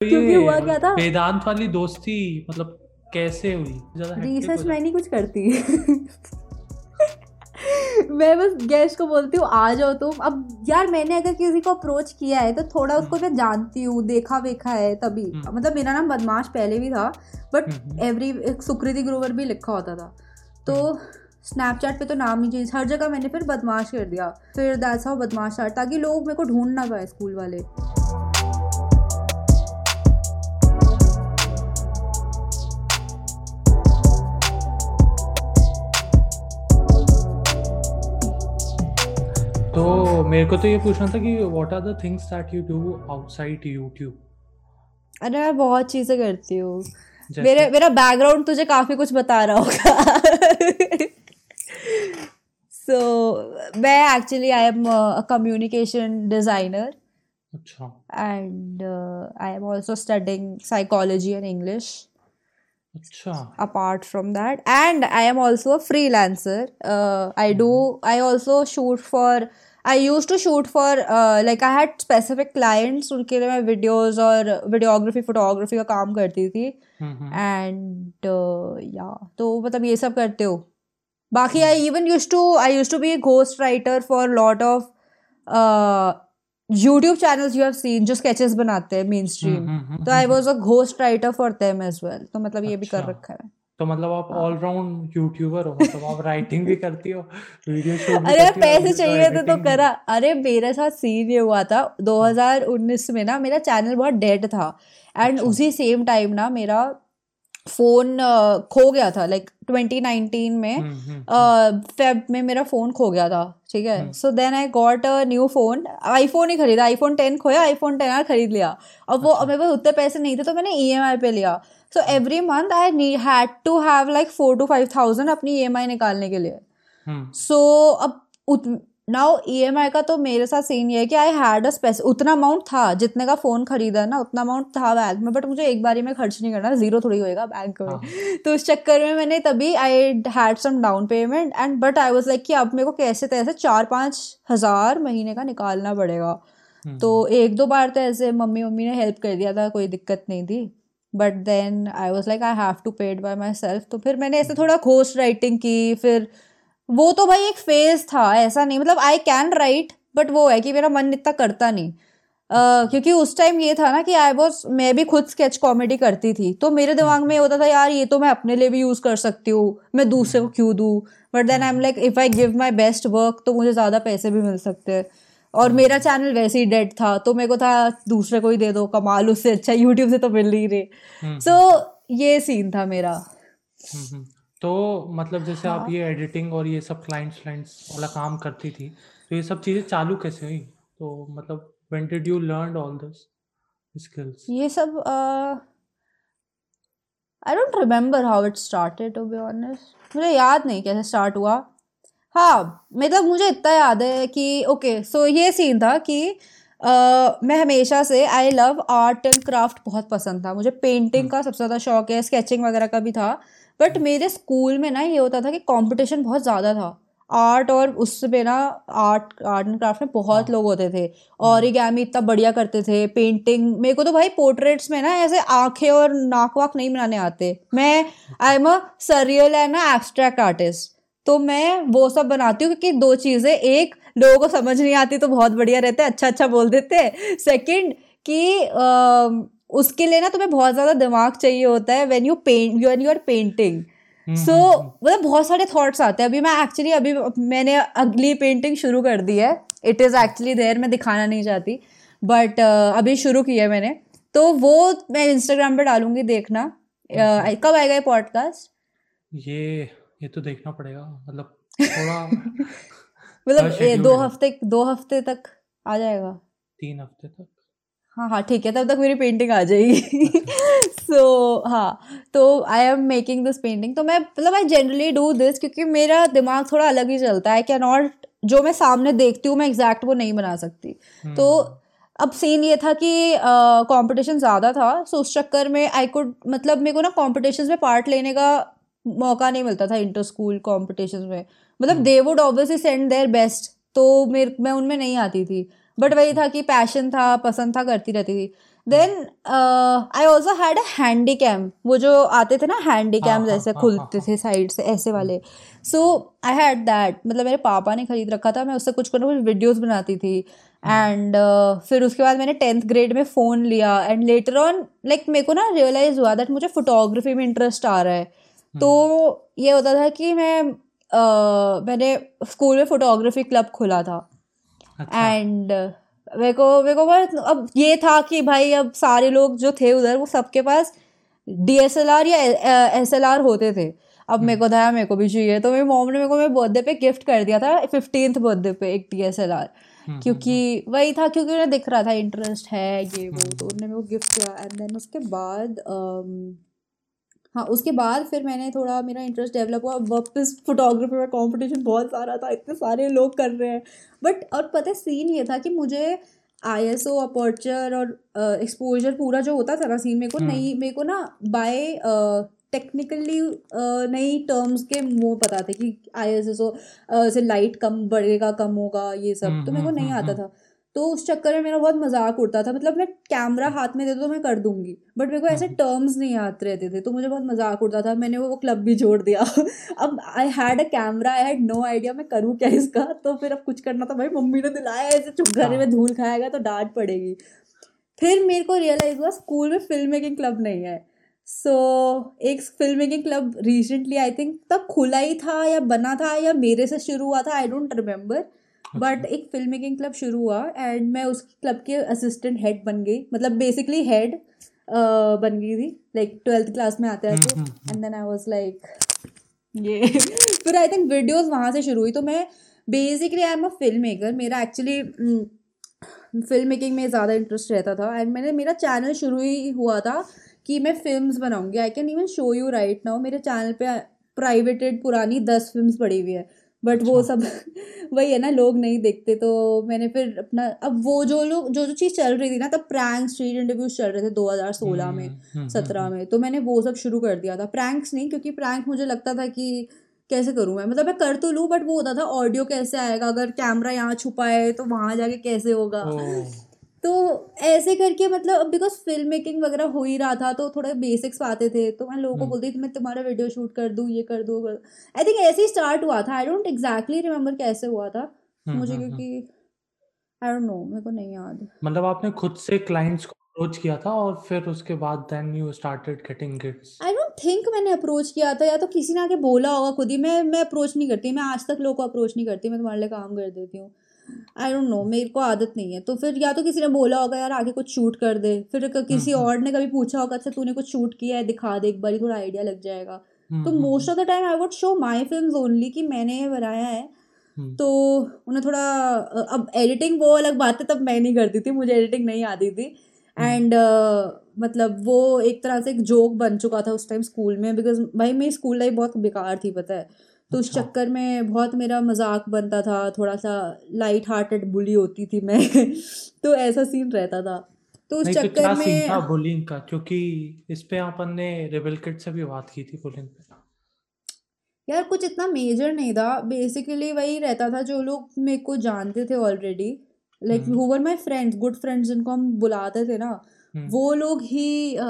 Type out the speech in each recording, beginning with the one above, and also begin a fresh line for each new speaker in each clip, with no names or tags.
क्योंकि हुआ क्या था?
वेदांत वाली दोस्ती मतलब कैसे हुई?
रिसर्च मैं नहीं कुछ करती। मैं बस गेस्ट को बोलती हूँ आ जाओ तुम। अब यार मैंने अगर किसी को अप्रोच किया है तो थोड़ा उसको मैं जानती हूँ देखा वेखा है तभी। हम्म। मतलब मेरा नाम बदमाश पहले भी था बट एवरी सुकृति ग्रोवर भी लिखा होता था। तो स्नैपचैट हम्म। पे तो नाम ही चेंज हर जगह मैंने फिर बदमाश कर दिया। फिर दैट्स हाउ बदमाश ताकि लोग मेरे को ढूंढ ना पाए स्कूल वाले।
तो मेरे को तो ये पूछना था कि what are the things that you do outside YouTube
अरे मैं बहुत चीज़ें करती हूँ। मेरे मेरा बैकग्राउंड तुझे काफ़ी कुछ बता रहा होगा। सो so, मैं actually I am communication designer
अच्छा।
And I am also studying psychology and English
Achha.
apart from that. And i am also a freelancer. Uh, i do i also shoot for I use to shoot for like I had specific clients उनके लिए मैं videos और videography photography का काम करती थी। And या तो मतलब ये सब करते हो। बाकी I even use to I use to be ghost writer for lot of YouTube channels you have seen जो स्केचेस बनाते हैं मेन स्ट्रीम तो I was a ghost writer for them as well तो मतलब ये भी कर अच्छा। रखा है।
तो मतलब आप ऑलराउंड हाँ। यूट्यूबर हो मतलब आप राइटिंग भी करती हो वीडियो शूट
अरे पैसे चाहिए थे तो करा अरे मेरे साथ सीन ये हुआ था 2019 में ना मेरा चैनल बहुत डेड था एंड अच्छा। उसी सेम टाइम ना मेरा फ़ोन खो गया था लाइक like 2019 में फेब हम्म, हम्म, uh, में मेरा फ़ोन खो गया था ठीक है? So then I got a new phone iPhone ही खरीदा आईफोन टेन खोया आईफोन टेन आर खरीद लिया। अब वो अच्छा। मेरे पास उतने पैसे नहीं थे तो मैंने ई e पे लिया। So every month I knee had to have like four to five thousand अपनी ई e निकालने के लिए। So hmm. so, अब नाउ ई एम आई का तो मेरे साथ सीन ये है कि आई हैड अ स्पेस उतना अमाउंट था जितने का फ़ोन खरीदा ना उतना अमाउंट था बैंक में बट मुझे एक बारी में खर्च नहीं करना ज़ीरो थोड़ी होएगा बैंक में हाँ। तो उस चक्कर में मैंने तभी I had some down payment and but I was like कि अब मेरे को कैसे तैसे चार पाँच हज़ार महीने का निकालना पड़ेगा हम्म। तो एक दो बार तो ऐसे मम्मी मम्मी ने हेल्प कर दिया था कोई दिक्कत नहीं थी but then I was like I have to paid by myself तो फिर मैंने ऐसे थोड़ा घोस्ट राइटिंग की फिर वो तो भाई एक फ़ेज़ था ऐसा नहीं मतलब आई कैन राइट बट वो है कि मेरा मन इतना करता नहीं। Uh, क्योंकि उस टाइम ये था ना कि आई वॉज़ मैं भी खुद स्केच कॉमेडी करती थी तो मेरे दिमाग में होता था यार ये तो मैं अपने लिए भी यूज़ कर सकती हूँ मैं दूसरे को क्यों दूँ? But then I am like if I give my best work तो मुझे ज़्यादा पैसे भी मिल सकते हैं। और मेरा चैनल वैसे ही डेड था तो मेरे को था दूसरे को ही दे दो कमाल उससे अच्छा यूट्यूब से तो मिल नहीं रहे। सो हम्म, so, हम्म। ये सीन था मेरा।
हम्म, तो मतलब जैसे हाँ. आप ये एडिटिंग और ये सब क्लाइंट्स क्लाइंट्स वाला काम करती थी तो ये सब चीज़ें चालू कैसे हुई? तो मतलब when did you learn all this skills
ये सब I don't remember how it started to be honest मुझे याद नहीं कैसे स्टार्ट हुआ। हाँ मतलब मुझे इतना याद है कि ओके सो ये सीन था कि Uh, मैं हमेशा से I love art and craft बहुत पसंद था। मुझे पेंटिंग हम्म। का सबसे ज़्यादा शौक है स्केचिंग वगैरह का भी था। बट मेरे स्कूल में ना ये होता था कि कंपटीशन बहुत ज़्यादा था। आर्ट और उससे ना आर्ट आर्ट एंड क्राफ्ट में बहुत हाँ। लोग होते थे। और ये गैमी इतना बढ़िया करते थे पेंटिंग मेरे को तो भाई पोर्ट्रेट्स में ना ऐसे आँखें और नाक वाक नहीं बनाने आते। मैं I am a surreal and abstract artist तो मैं वो सब बनाती हूँ क्योंकि दो चीज़ें एक लोगों को समझ नहीं आती तो बहुत बढ़िया रहते हैं अच्छा अच्छा बोल देते हैं। सेकेंड कि उसके लिए ना तुम्हें बहुत ज़्यादा दिमाग चाहिए होता है when you paint you an you are painting so मतलब बहुत सारे थॉट्स आते हैं। अभी मैं एक्चुअली अभी मैंने अगली पेंटिंग शुरू कर दी है। इट इज़ एक्चुअली देयर मैं दिखाना नहीं चाहती। बट uh, अभी शुरू किया है मैंने। तो वो मैं इंस्टाग्राम पे डालूँगी देखना। Uh, कब आएगा ये पॉडकास्ट
ये ये तो देखना पड़ेगा। मतलब थोड़ा
मतलब दो हफ़्ते दो हफ़्ते तक आ जाएगा।
तीन हफ़्ते तक।
हाँ हाँ ठीक है तब तक मेरी पेंटिंग आ जाएगी। सो so, हाँ तो I am making this painting तो मैं मतलब आई जनरली डू दिस क्योंकि मेरा दिमाग थोड़ा अलग ही चलता है। क्या नॉट जो मैं सामने देखती हूँ मैं एग्जैक्ट वो नहीं बना सकती। तो हम्म। अब सीन ये था कि कंपटीशन ज़्यादा था। सो उस चक्कर में आई कुड मतलब मेरे को ना कॉम्पिटिशन में पार्ट लेने का मौका नहीं मिलता था इंटर स्कूल कॉम्पिटिशन में। मतलब they would obviously send their best तो मेरे मैं उनमें नहीं आती थी। बट वही था कि पैशन था पसंद था करती रहती थी। Then I also had a handycam वो जो आते थे ना हैंडी
हाँ
कैम
हाँ
जैसे
हाँ
खुलते थे साइड से ऐसे
हम्म।
वाले। सो आई हैड दैट मतलब मेरे पापा ने खरीद रखा था मैं उससे कुछ कुछ वीडियोस बनाती थी।
हम्म।
एंड फिर उसके बाद मैंने टेंथ ग्रेड में फ़ोन लिया। एंड लेटर ऑन लाइक मेरे को ना रियलाइज़ हुआ दैट मुझे फोटोग्राफी में इंटरेस्ट आ रहा है। तो
हम्म
ये होता था कि मैं uh, मैंने स्कूल में फोटोग्राफी क्लब खोला था।
अच्छा।
एंड मेरे को मेरे को अब ये था कि भाई अब सारे लोग जो थे उधर वो सबके पास डीएसएलआर या एसएलआर होते थे। अब मेरे
हम्म।
को था मेरे को भी चाहिए। तो मेरी मॉम ने मेरे को मेरे बर्थडे पे गिफ्ट कर दिया था फिफ्टींथ बर्थडे पे एक डीएसएलआर
हम्म
क्योंकि
हम्म।
वही था क्योंकि उन्हें दिख रहा था इंटरेस्ट है ये वो तो
हम्म
उन्होंने मेरे को गिफ्ट किया। एंड देन उसके बाद हाँ उसके बाद फिर मैंने थोड़ा मेरा इंटरेस्ट डेवलप हुआ। वापस फोटोग्राफी में कंपटीशन बहुत सारा था इतने सारे लोग कर रहे हैं। बट और पता है सीन ये था कि मुझे आई एस ओ अपर्चर और एक्सपोजर पूरा जो होता था ना सीन मेरे को
हम्म।
नहीं मेरे को ना बाय टेक्निकली नई टर्म्स के वो पता थे कि आई एस एस ओ से लाइट कम बढ़ेगा कम होगा ये सब
हम्म
तो मेरे को
हम्म
नहीं आता था। तो उस चक्कर में मेरा बहुत मज़ाक उड़ता था। मतलब मैं कैमरा हाथ में दे दो तो मैं कर दूँगी। बट मेरे को ऐसे टर्म्स नहीं आते रहते थे तो मुझे बहुत मज़ाक उड़ता था। मैंने वो क्लब भी जोड़ दिया। अब I had a camera I had no idea मैं करूँ क्या इसका। तो फिर अब कुछ करना था। भाई मम्मी ने दिलाया ऐसे चुप घर
हाँ।
में धूल खाएगा तो डांट पड़ेगी। फिर मेरे को रियलाइज़ हुआ स्कूल में फ़िल्म मेकिंग क्लब नहीं है। सो so, एक film making club recently I think तब खुला ही था या बना था या मेरे से शुरू हुआ था आई डोंट रिमेम्बर बट
अच्छा।
एक फ़िल्म मेकिंग क्लब शुरू हुआ एंड मैं उस क्लब के असिस्टेंट हेड बन गई। मतलब बेसिकली हेड बन गई थी। लाइक ट्वेल्थ क्लास में आते आते। And then I was like ये फिर आई थिंक वीडियोस वहाँ से शुरू हुई। तो मैं basically I am a film maker मेरा एक्चुअली फ़िल्म मेकिंग में ज़्यादा इंटरेस्ट रहता था। एंड मैंने मेरा चैनल शुरू ही हुआ था कि मैं फिल्म्स बनाऊँगी। I can even show you right now मेरे चैनल पे प्राइवेटेड पुरानी दस फिल्म्स पड़ी हुई है। बट वो
अच्छा।
सब वही है ना लोग नहीं देखते तो मैंने फिर अपना अब वो जो लोग जो जो चीज़ चल रही थी ना तब प्रैंक स्ट्रीट इंटरव्यूज़ चल रहे थे 2016 में
हम्म हम्म
सत्रह
हम्म।
में तो मैंने वो सब शुरू कर दिया था। प्रैंक्स नहीं क्योंकि प्रैंक मुझे लगता था कि कैसे करूँ मैं? मतलब मैं कर तो लूँ बट वो होता था ऑडियो कैसे आएगा? अगर कैमरा यहाँ छुपा है तो वहाँ जाके कैसे होगा? तो ऐसे करके मतलब बिकॉज़ फ़िल्म मेकिंग वगैरह हो ही रहा था तो थोड़े बेसिक्स आते थे तो मैं लोगों को
हम्म।
बोलती थी मैं तुम्हारा वीडियो शूट कर दूँ ये कर दूँ आई थिंक ऐसे ही स्टार्ट हुआ था आई डोंट एग्जैक्टली रिमेम्बर कैसे हुआ था
हम्म
मुझे
हम्म
क्योंकि आई डोंट नो मेरे को नहीं याद।
मतलब आपने खुद से क्लाइंट्स को अप्रोच किया था और फिर उसके बाद then you started getting gigs
I don't think मैंने अप्रोच किया था या तो किसी ने आके बोला होगा खुद ही मैं मैं अप्रोच नहीं करती मैं आज तक लोगों को अप्रोच नहीं करती मैं तुम्हारे लिए काम कर देती हूँ। आई डोंट नो मेरे को आदत नहीं है। तो फिर या तो किसी ने बोला होगा यार आगे कुछ शूट कर दे। फिर
हम्म
किसी
हम्म
और ने कभी पूछा होगा अच्छा तूने कुछ शूट किया है? दिखा दे एक बार थोड़ा आइडिया लग जाएगा।
हम्म
तो
हम्म
most of the time I would show my film only कि मैंने ये बनाया है।
हम्म।
तो उन्हें थोड़ा अब एडिटिंग वो अलग बात है तब मैं नहीं करती थी मुझे एडिटिंग नहीं आती थी।
हम्म।
एंड मतलब वो एक तरह से एक जोक बन चुका था उस टाइम स्कूल में बिकॉज़ भाई मेरी स्कूल लाइफ बहुत बेकार थी पता है। तो उस
अच्छा।
चक्कर में बहुत मेरा मज़ाक बनता था थोड़ा सा लाइट हार्टेड बुली होती थी मैं तो ऐसा सीन रहता था। तो उस
तो
चक्कर में
था बुलिंग का क्योंकि इस पे अपन ने रेबल किड से भी बात की थी बुलिंग पे।
यार कुछ इतना मेजर नहीं था। बेसिकली वही रहता था जो लोग मेरे को जानते थे already like whoever my friends good friends जिनको हम बुलाते थे ना
हम्म।
वो लोग ही अ,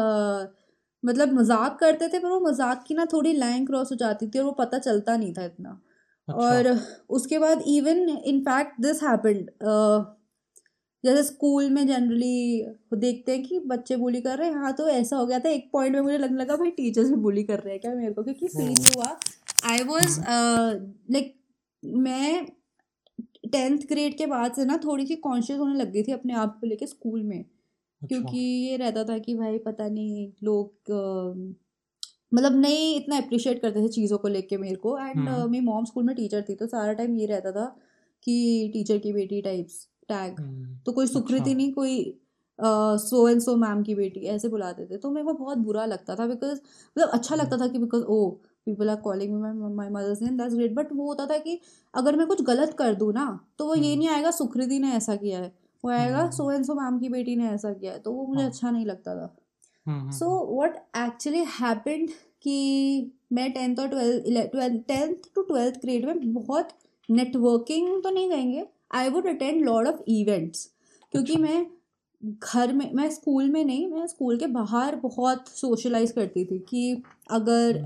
मतलब मज़ाक करते थे पर वो मज़ाक की ना थोड़ी लाइन क्रॉस हो जाती थी और वो पता चलता नहीं था इतना।
अच्छा।
और उसके बाद even in fact this happened जैसे स्कूल में जनरली देखते हैं कि बच्चे बुली कर रहे हैं। हाँ तो ऐसा हो गया था एक पॉइंट में मुझे लगने लगा भाई टीचर्स भी बुली कर रहे हैं क्या मेरे को? क्योंकि सीन हुआ। आई वॉज़ लाइक मैं टेंथ ग्रेड के बाद से ना थोड़ी सी कॉन्शियस होने लग गई थी अपने आप को लेके स्कूल में। क्योंकि
अच्छा।
ये रहता था कि भाई पता नहीं लोग मतलब नहीं इतना अप्रिशिएट करते थे चीज़ों को लेके मेरे को। एंड
हम्म।
मेरी मॉम स्कूल में टीचर थी तो सारा टाइम ये रहता था कि टीचर की बेटी टाइप्स टैग
हम्म
तो कोई
अच्छा।
सुकृति नहीं कोई सो एंड सो मैम की बेटी ऐसे बुलाते थे। तो मेरे को बहुत बुरा लगता था बिकॉज़ मतलब अच्छा लगता
हम्म।
था कि because oh people are calling me my mother's name that's great but वो होता था कि अगर मैं कुछ गलत कर दूँ ना तो वो ये नहीं आएगा सुकृति ने ऐसा किया है। वो आएगा
हम्म।
सो एंड सो मैम की बेटी ने ऐसा किया है तो वो मुझे
हाँ।
अच्छा नहीं लगता था।
Hmm
so what actually happened कि मैं टेंथ और twelfth tenth to twelfth grade में बहुत नेटवर्किंग तो नहीं कहेंगे I would attend lot of events क्योंकि
अच्छा।
मैं घर में मैं स्कूल में नहीं मैं स्कूल के बाहर बहुत सोशलाइज करती थी कि अगर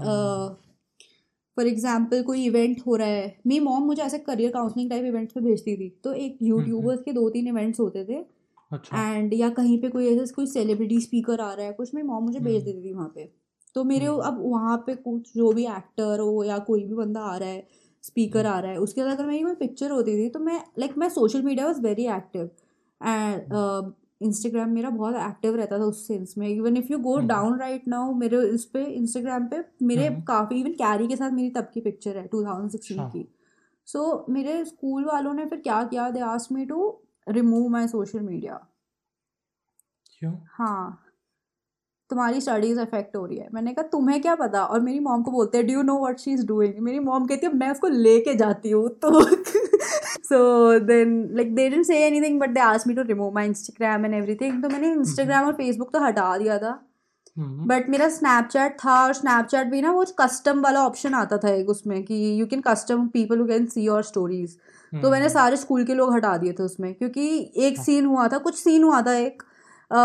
फॉर एग्ज़ाम्पल कोई इवेंट हो रहा है। मेरी मॉम मुझे ऐसे करियर काउंसलिंग टाइप इवेंट्स पे भेजती थी। तो एक यूट्यूबर्स के दो तीन इवेंट्स होते थे।
अच्छा।
एंड या कहीं पे कोई ऐसे कोई सेलिब्रिटी स्पीकर आ रहा है कुछ मेरी मॉम मुझे भेज
हम्म।
देती थी वहाँ पे। तो मेरे
हम्म।
अब वहाँ पे कुछ जो भी एक्टर हो या कोई भी बंदा आ रहा है स्पीकर
हम्म।
आ रहा है उसके बाद अगर मेरी कोई पिक्चर होती थी तो मैं लाइक मैं social media was very active and Instagram मेरा बहुत एक्टिव रहता था उस सेंस में। Even if you go. Down right now मेरे इस पे इंस्टाग्राम पे मेरे। काफ़ी इवन कैरी के साथ मेरी तब की पिक्चर है टू
थाउज़ेंड सिक्सटीन
की। सो so, मेरे स्कूल वालों ने फिर क्या किया they ask me to remove my social media
क्यों?
हाँ। तुम्हारी स्टडीज़ अफेक्ट हो रही है। मैंने कहा तुम्हें क्या पता? और मेरी मॉम को बोलते हैं do you know what she is doing मेरी मॉम कहती है मैं उसको लेके जाती हूँ तो so then like they didn't say anything but they ask me to remove my Instagram and everything तो मैंने इंस्टाग्राम और फेसबुक तो हटा दिया था।
हम्म,
बट मेरा स्नैपचैट था और स्नैपचैट भी ना वो कस्टम वाला ऑप्शन आता था एक उसमें कि you can custom people who can see your stories तो मैंने
हम्म,
सारे स्कूल के लोग हटा दिए थे उसमें क्योंकि एक
हाँ।
सीन हुआ था कुछ सीन हुआ था एक अ,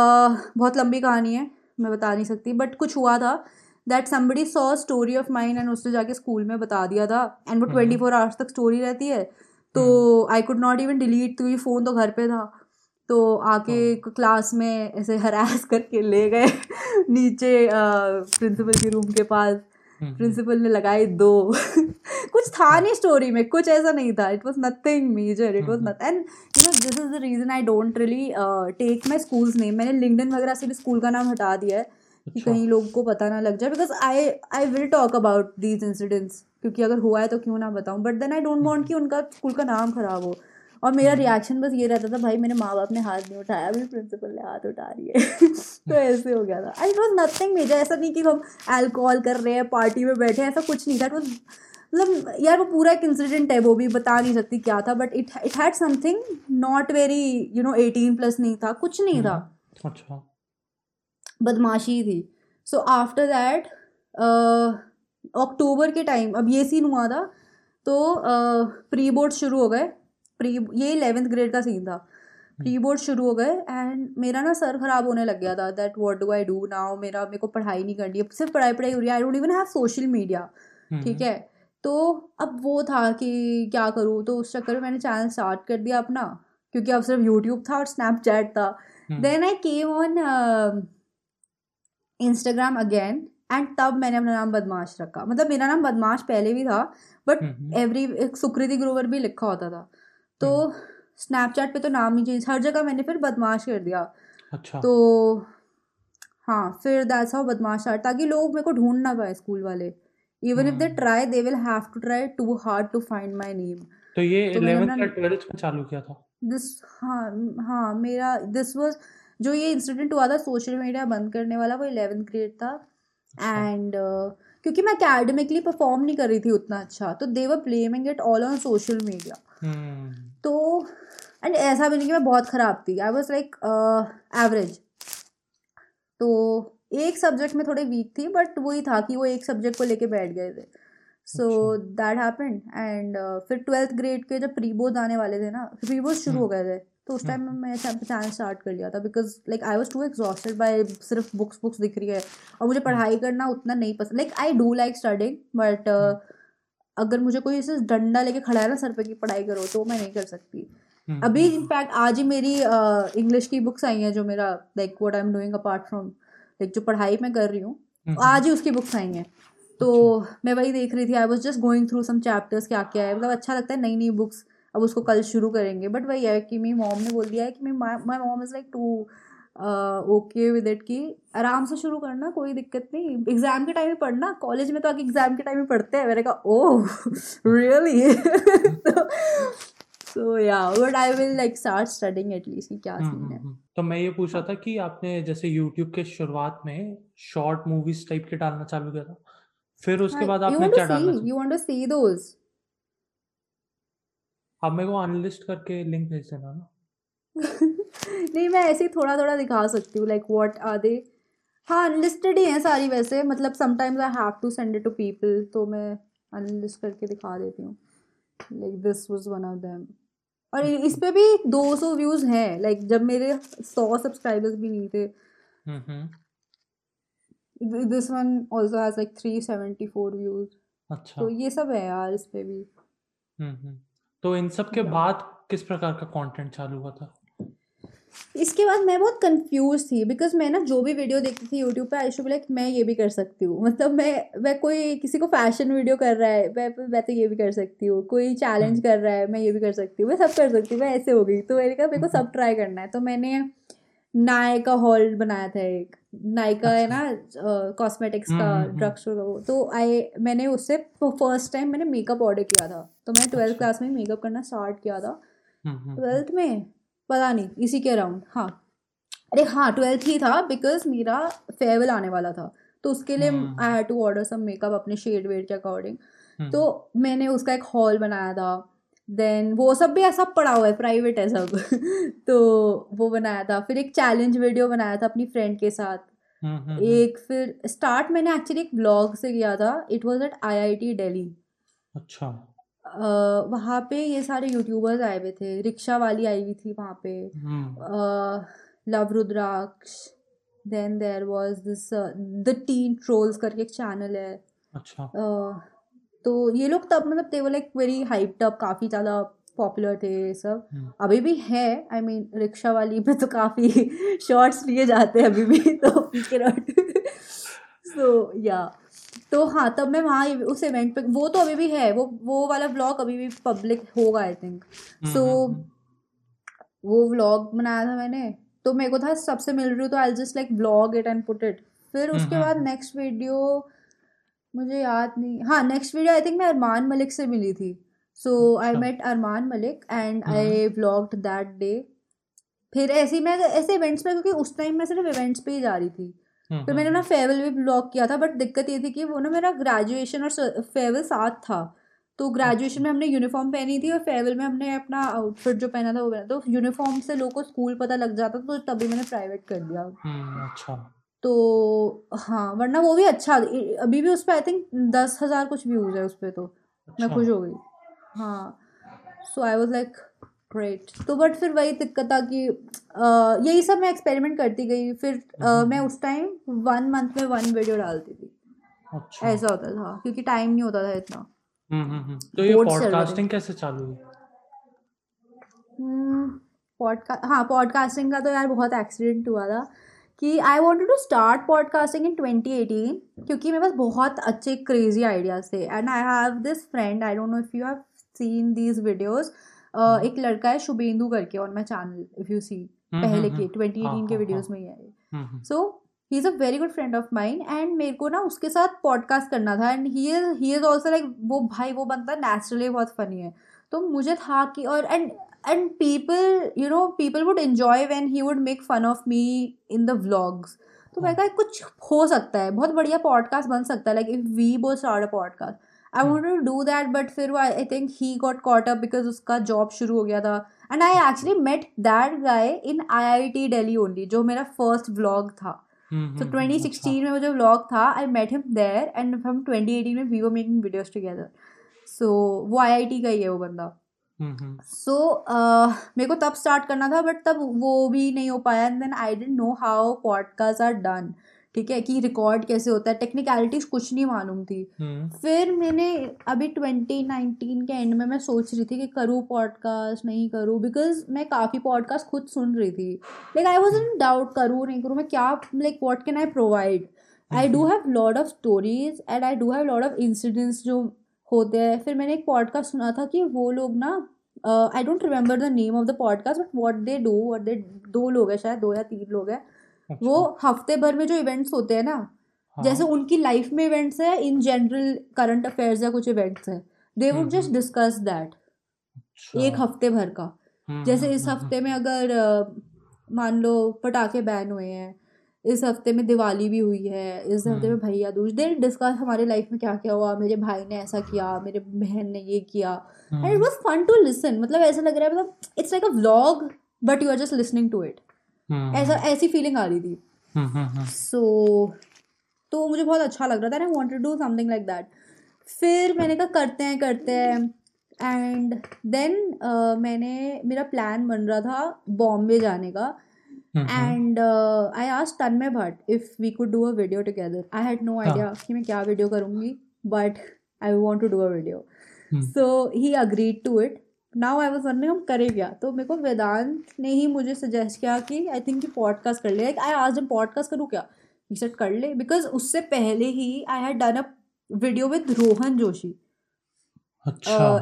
बहुत लंबी कहानी है। मैं बता नहीं सकती बट कुछ हुआ था that somebody saw story of mine and उसने जाके स्कूल में बता दिया था एंड वो। ट्वेंटी फोर आवर्स तक स्टोरी रहती है तो I could not even delete क्योंकि फ़ोन तो घर पे था तो आके
हाँ।
क्लास में ऐसे हरास करके ले गए नीचे प्रिंसिपल के रूम के पास प्रिंसिपल ने लगाए दो। कुछ था नहीं स्टोरी में कुछ ऐसा नहीं था। It was nothing major it was
hmm.
Nothing and you know this is the reason I don't really take my school's name मैंने लिंकडन वगैरह से भी स्कूल का नाम हटा दिया है कि
अच्छा।
कहीं लोगों को पता ना लग जाए। Because I I will talk about these incidents क्योंकि अगर हुआ है तो क्यों ना बताऊँ। But then I don't want कि उनका स्कूल का नाम खराब हो। और मेरा
हम्म।
रिएक्शन बस ये रहता था भाई मेरे माँ बाप ने हाथ नहीं उठाया अभी प्रिंसिपल ने हाथ उठा रही है। तो ऐसे हो गया था। इट वॉज़ नथिंग मेजर ऐसा नहीं कि हम अल्कोहल कर रहे हैं पार्टी में बैठे हैं ऐसा कुछ नहीं था। इट वॉज़ मतलब यार वो पूरा एक इंसिडेंट है वो भी बता नहीं सकती क्या था but it it had something not very you know eighteen plus नहीं था कुछ नहीं था।
हम्म, अच्छा।
बदमाशी थी। सो आफ्टर दैट अक्टूबर के टाइम अब ये सीन हुआ था तो प्री बोर्ड शुरू हो गए। प्री ये इलेवेंथ ग्रेड का सीन था। प्री बोर्ड शुरू हो गए एंड मेरा ना सर खराब होने लग गया था that what do I do now मेरा मेरे को पढ़ाई नहीं करनी है। सिर्फ़ पढ़ाई पढ़ाई हो रही है। I don't even have social media
hmm,
ठीक है? तो अब वो था कि क्या करूँ? तो उस चक्कर में मैंने चैनल स्टार्ट कर दिया अपना क्योंकि अब सिर्फ़ यूट्यूब था और स्नैपचैट था।
हम्म,
then I came on Instagram again and तब मैंने अपना नाम बदमाश रखा। मतलब मेरा नाम बदमाश पहले भी था but
hmm,
every Sukriti Grover भी लिखा होता था। तो स्नैपचैट पे तो नाम ही चेंज हर जगह मैंने फिर बदमाश कर दिया।
अच्छा।
तो हाँ फिर दैट्स हाउ बदमाश स्टार्ट ताकि लोग मेरे को ढूंढ ना पाए स्कूल वाले। Even if they
hmm.
Try they will have to try too hard to find my name
तो ये इलेवेंथ या ट्वेल्थ में चालू किया था?
दिस हाँ हाँ मेरा दिस वाज जो ये इंसिडेंट हुआ था सोशल मीडिया बंद करने वाला वो इलेवेंथ ग्रेड था।
अच्छा।
एंड क्योंकि मैं अकेडमिकली परफॉर्म नहीं कर रही थी उतना अच्छा तो they were blaming it all on social media
hmm,
तो एंड ऐसा भी नहीं कि मैं बहुत ख़राब थी। आई वॉज़ लाइक एवरेज तो एक सब्जेक्ट में थोड़े वीक थी बट वही था कि वो एक सब्जेक्ट को लेके बैठ गए थे। सो। दैट हैपेंड एंड फिर ट्वेल्थ ग्रेड के जब प्री बोर्ड आने वाले थे ना प्री बोर्ड शुरू हो गए थे तो उस टाइम
हम्म।
मैं चैनल स्टार्ट कर लिया था because like I was too exhausted by सिर्फ़ बुक्स बुक्स दिख रही है और मुझे पढ़ाई करना उतना नहीं पसंद like I do like studying but अगर मुझे कोई ऐसे डंडा लेके खड़ा है ना सर पे की पढ़ाई करो तो मैं नहीं कर सकती।
हम्म,
अभी
हम्म,
इनफैक्ट आज ही मेरी इंग्लिश की बुक्स आई हैं जो मेरा like what I am doing apart from like जो पढ़ाई मैं कर रही हूँ
हम्म,
आज ही उसकी बुक्स आई हैं। तो मैं वही देख रही थी I was just going through some chapters क्या क्या है मतलब अच्छा लगता है नई नई बुक्स अब उसको कल शुरू करेंगे। बट वही है कि मेरी मॉम ने बोल दिया है कि my mom is like too okay with it कि आराम से शुरू करना कोई दिक्कत नहीं। एग्ज़ाम के टाइम में पढ़ना। कॉलेज में तो आगे एग्ज़ाम के टाइम में पढ़ते हैं। मैंने कहा ओह really so yeah but I will like start studying at least कि क्या
हम्म,
सीन
हम्म,
है।
हम्म। तो मैं ये पूछ रहा था कि आपने जैसे यूट्यूब के शुरुआत में शॉर्ट मूवीज़ टाइप के डालना चालू किया था फिर उसके बाद आपने क्या
टू
डालना
you want to see those
आप मेरे को अनलिस्ट करके लिंक भेज देना ना।
नहीं मैं ऐसे ही थोड़ा थोड़ा दिखा सकती हूँ लाइक व्हाट आर दे हाँ अनलिस्टेड ही हैं सारी वैसे मतलब sometimes I have to send it to people तो मैं अनलिस्ट करके दिखा देती हूँ। Like this was one of them और इस पे भी 200 व्यूज़ हैं लाइक जब मेरे 100 सब्सक्राइबर्स भी नहीं थे। This one also has like 374 views
अच्छा।
तो ये सब है यार इस पे भी।
तो इन सब के बाद किस प्रकार का कंटेंट चालू हुआ था?
इसके बाद मैं बहुत कंफ्यूज थी बिकॉज़ मैं ना जो भी वीडियो देखती थी यूट्यूब पे आई शुड लाइक मैं ये भी कर सकती हूँ। मतलब मैं मैं कोई किसी को फ़ैशन वीडियो कर रहा है मैं मैं तो ये भी कर सकती हूँ। कोई चैलेंज
हम्म।
कर रहा है मैं ये भी कर सकती हूँ। मैं सब कर सकती हूँ मैं ऐसे हो गई। तो मैंने कहा मेरे को सब ट्राई करना है। तो मैंने नाय का हॉल बनाया था एक। नायका है ना कॉस्मेटिक्स का
हम्म, हम्म,
ड्रग स्टोर का वो। तो आई मैंने उससे फ़र्स्ट टाइम मैंने मेकअप ऑर्डर किया था। तो मैंने ट्वेल्थ
अच्छा।
क्लास में मेकअप करना स्टार्ट किया था।
हम्म हम्म
ट्वेल्थ में पता नहीं इसी के अराउंड हाँ। अरे हाँ ट्वेल्थ ही था बिकॉज़ मेरा फेयरवेल आने वाला था। तो उसके लिए। I had to order some makeup अपने शेड वेड के अकॉर्डिंग
हम्म,
तो मैंने उसका एक हॉल बनाया था। देन वो सब भी ऐसा पड़ा हुआ है प्राइवेट है सब। तो वो बनाया था। फिर एक चैलेंज वीडियो बनाया था अपनी फ्रेंड के साथ।
हम्म, हम्म,
एक फिर स्टार्ट मैंने एक्चुअली एक ब्लॉग से किया था। It was at I I T Delhi
अच्छा।
वहाँ पे ये सारे यूट्यूबर्स आए हुए थे। रिक्शा वाली आई हुई थी वहाँ पे।
हम्म।
Love Rudraksh then there was this the teen trolls करके एक चैनल है।
अच्छा।
तो ये लोग तब मतलब they were like very hyped up काफ़ी ज़्यादा पॉपुलर थे ये सब।
हम्म,
अभी भी है आई मीन रिक्शा वाली में तो काफ़ी शॉर्ट्स लिए जाते हैं अभी भी तो सो या तो हाँ तब मैं वहाँ उस इवेंट पे वो तो अभी भी है वो वो वाला ब्लॉग अभी भी पब्लिक होगा आई थिंक
हम्म,
सो
हम्म,
वो व्लॉग बनाया था मैंने तो मेरे को था सबसे मिल रही हूँ तो I just like vlog it and put it फिर उसके
हम्म,
बाद
हम्म।
नेक्स्ट वीडियो मुझे याद नहीं हाँ नेक्स्ट वीडियो आई थिंक मैं अरमान मलिक से मिली थी so I. Met Armaan Malik and
hmm.
I vlogged that day फिर ऐसे ही मैं ऐसे इवेंट्स पे क्योंकि उस टाइम मैं सिर्फ़ इवेंट्स पे ही जा रही थी
हम्म,
फिर मैंने अपना फेयरवेल भी ब्लॉग किया था बट दिक्कत ये थी कि वो ना मेरा ग्रेजुएशन और फेयरवेल साथ था। तो ग्रेजुएशन में हमने यूनिफॉर्म पहनी थी और फेयरवेल में हमने अपना आउटफिट जो पहना था वो पहना। तो यूनिफॉर्म से लोगों को स्कूल पता लग जाता तो तभी मैंने प्राइवेट कर दिया।
हम्म, अच्छा।
तो हाँ वरना वो भी अच्छा अभी भी उस पर आई थिंक दस हज़ार कुछ व्यूज़ है उस पर तो। मैं
अच्छा।
खुश हो गई। हाँ। So I was like great तो बट फिर वही दिक्कत था कि यही सब मैं एक्सपेरिमेंट करती गई। फिर अ,
हम्म।
मैं उस टाइम वन मंथ में वन वीडियो डालती थी।
अच्छा।
ऐसा होता था क्योंकि टाइम नहीं होता था इतना।
हम्म हम्म। तो ये। पॉडकास्टिंग कैसे चालू हुई?
पॉडकास्ट हाँ पॉडकास्टिंग का तो यार बहुत एक्सीडेंट हुआ था कि I wanted to start podcasting in 2018 क्योंकि मेरे पास बहुत अच्छे क्रेजी आइडियाज़ थे। And I have this friend I don't know if you have seen these videos एक लड़का है शुभेंदु करके on my channel if you see
hmm,
पहले
हम्म,
के 2018
हाँ,
के
हाँ,
वीडियोस
हाँ।
में ही है
hmm hmm,
so he is a very good friend of mine and मेरे को ना उसके साथ पॉडकास्ट करना था and he is he is also like वो भाई वो बनता नेचुरली बहुत फनी है। तो मुझे था कि और and and people you know people would enjoy when he would make fun of me in the vlogs तो मैं
हाँ।
कहा कुछ हो सकता है बहुत बढ़िया पॉडकास्ट बन सकता है like if we both start a podcast I. Want to do that but फिर I think he got caught up because उसका जॉब शुरू हो गया था. And I actually met that guy in I I T Delhi only जो मेरा first vlog था. तो
हम्म,
2016 में वो जो व्लॉग था I met him there and हम 2018 में we were making videos together so वो आईआईटी का ही है वो बंदा.
अच्छा हम्म हम्म
सो मेरे को तब स्टार्ट करना था बट तब वो भी नहीं हो पाया. And then I didn't know how podcast are done ठीक है कि रिकॉर्ड कैसे होता है टेक्निकलिटीज कुछ नहीं मालूम थी।
हम्म।
फिर मैंने अभी 2019 के एंड में मैं सोच रही थी कि करूँ पॉडकास्ट नहीं करूँ बिकॉज़ मैं काफ़ी पॉडकास्ट खुद सुन रही थी। Like I was in doubt करूँ नहीं करूँ मैं क्या like what can I provide I do have lot of stories and I do have lot of incidents जो होते हैं। फिर मैंने एक पॉडकास्ट सुना था कि वो लोग ना I don't remember the name of the podcast but what they do what they दो लोग हैं शायद दो या तीन लोग हैं
अच्छा,
वो हफ़्ते भर में जो इवेंट्स होते हैं ना
हाँ,
जैसे उनकी लाइफ में इवेंट्स है इन जनरल करंट अफेयर्स या कुछ इवेंट्स है they would just. Discuss that
अच्छा,
एक हफ़्ते भर का।
हम्म,
जैसे
हम्म,
इस
हम्म,
हफ़्ते में अगर मान लो पटाखे बैन हुए हैं इस हफ़्ते में दिवाली भी हुई है इस हफ़्ते। में भैया दूज दे डिस्कस हमारे लाइफ में क्या क्या हुआ मेरे भाई ने ऐसा किया मेरे बहन ने ये किया। And it was fun to listen मतलब ऐसा लग रहा है मतलब it's like a vlog but you are just listening to it ऐसा ऐसी फीलिंग आ रही थी।
हम्म, हम्म, हम्म,
सो तो मुझे बहुत अच्छा लग रहा था I wanted to do something like that फिर मैंने कहा करते हैं करते हैं। एंड देन uh, मैंने मेरा प्लान बन रहा था बॉम्बे जाने का। एंड आई आज Tanmay Bhat if we could do a video together I had no idea कि मैं क्या वीडियो करूँगी but I want to do a video so he agreed to it now I was wondering हम करें क्या? तो मेरे को वेदांत ने ही मुझे सजेस्ट किया कि आई थिंक कि पॉडकास्ट कर ले। लाइक आई आज पॉडकास्ट करूँ क्या? सेट कर ले। बिकॉज़ उससे पहले ही I had done a video with Rohan Joshi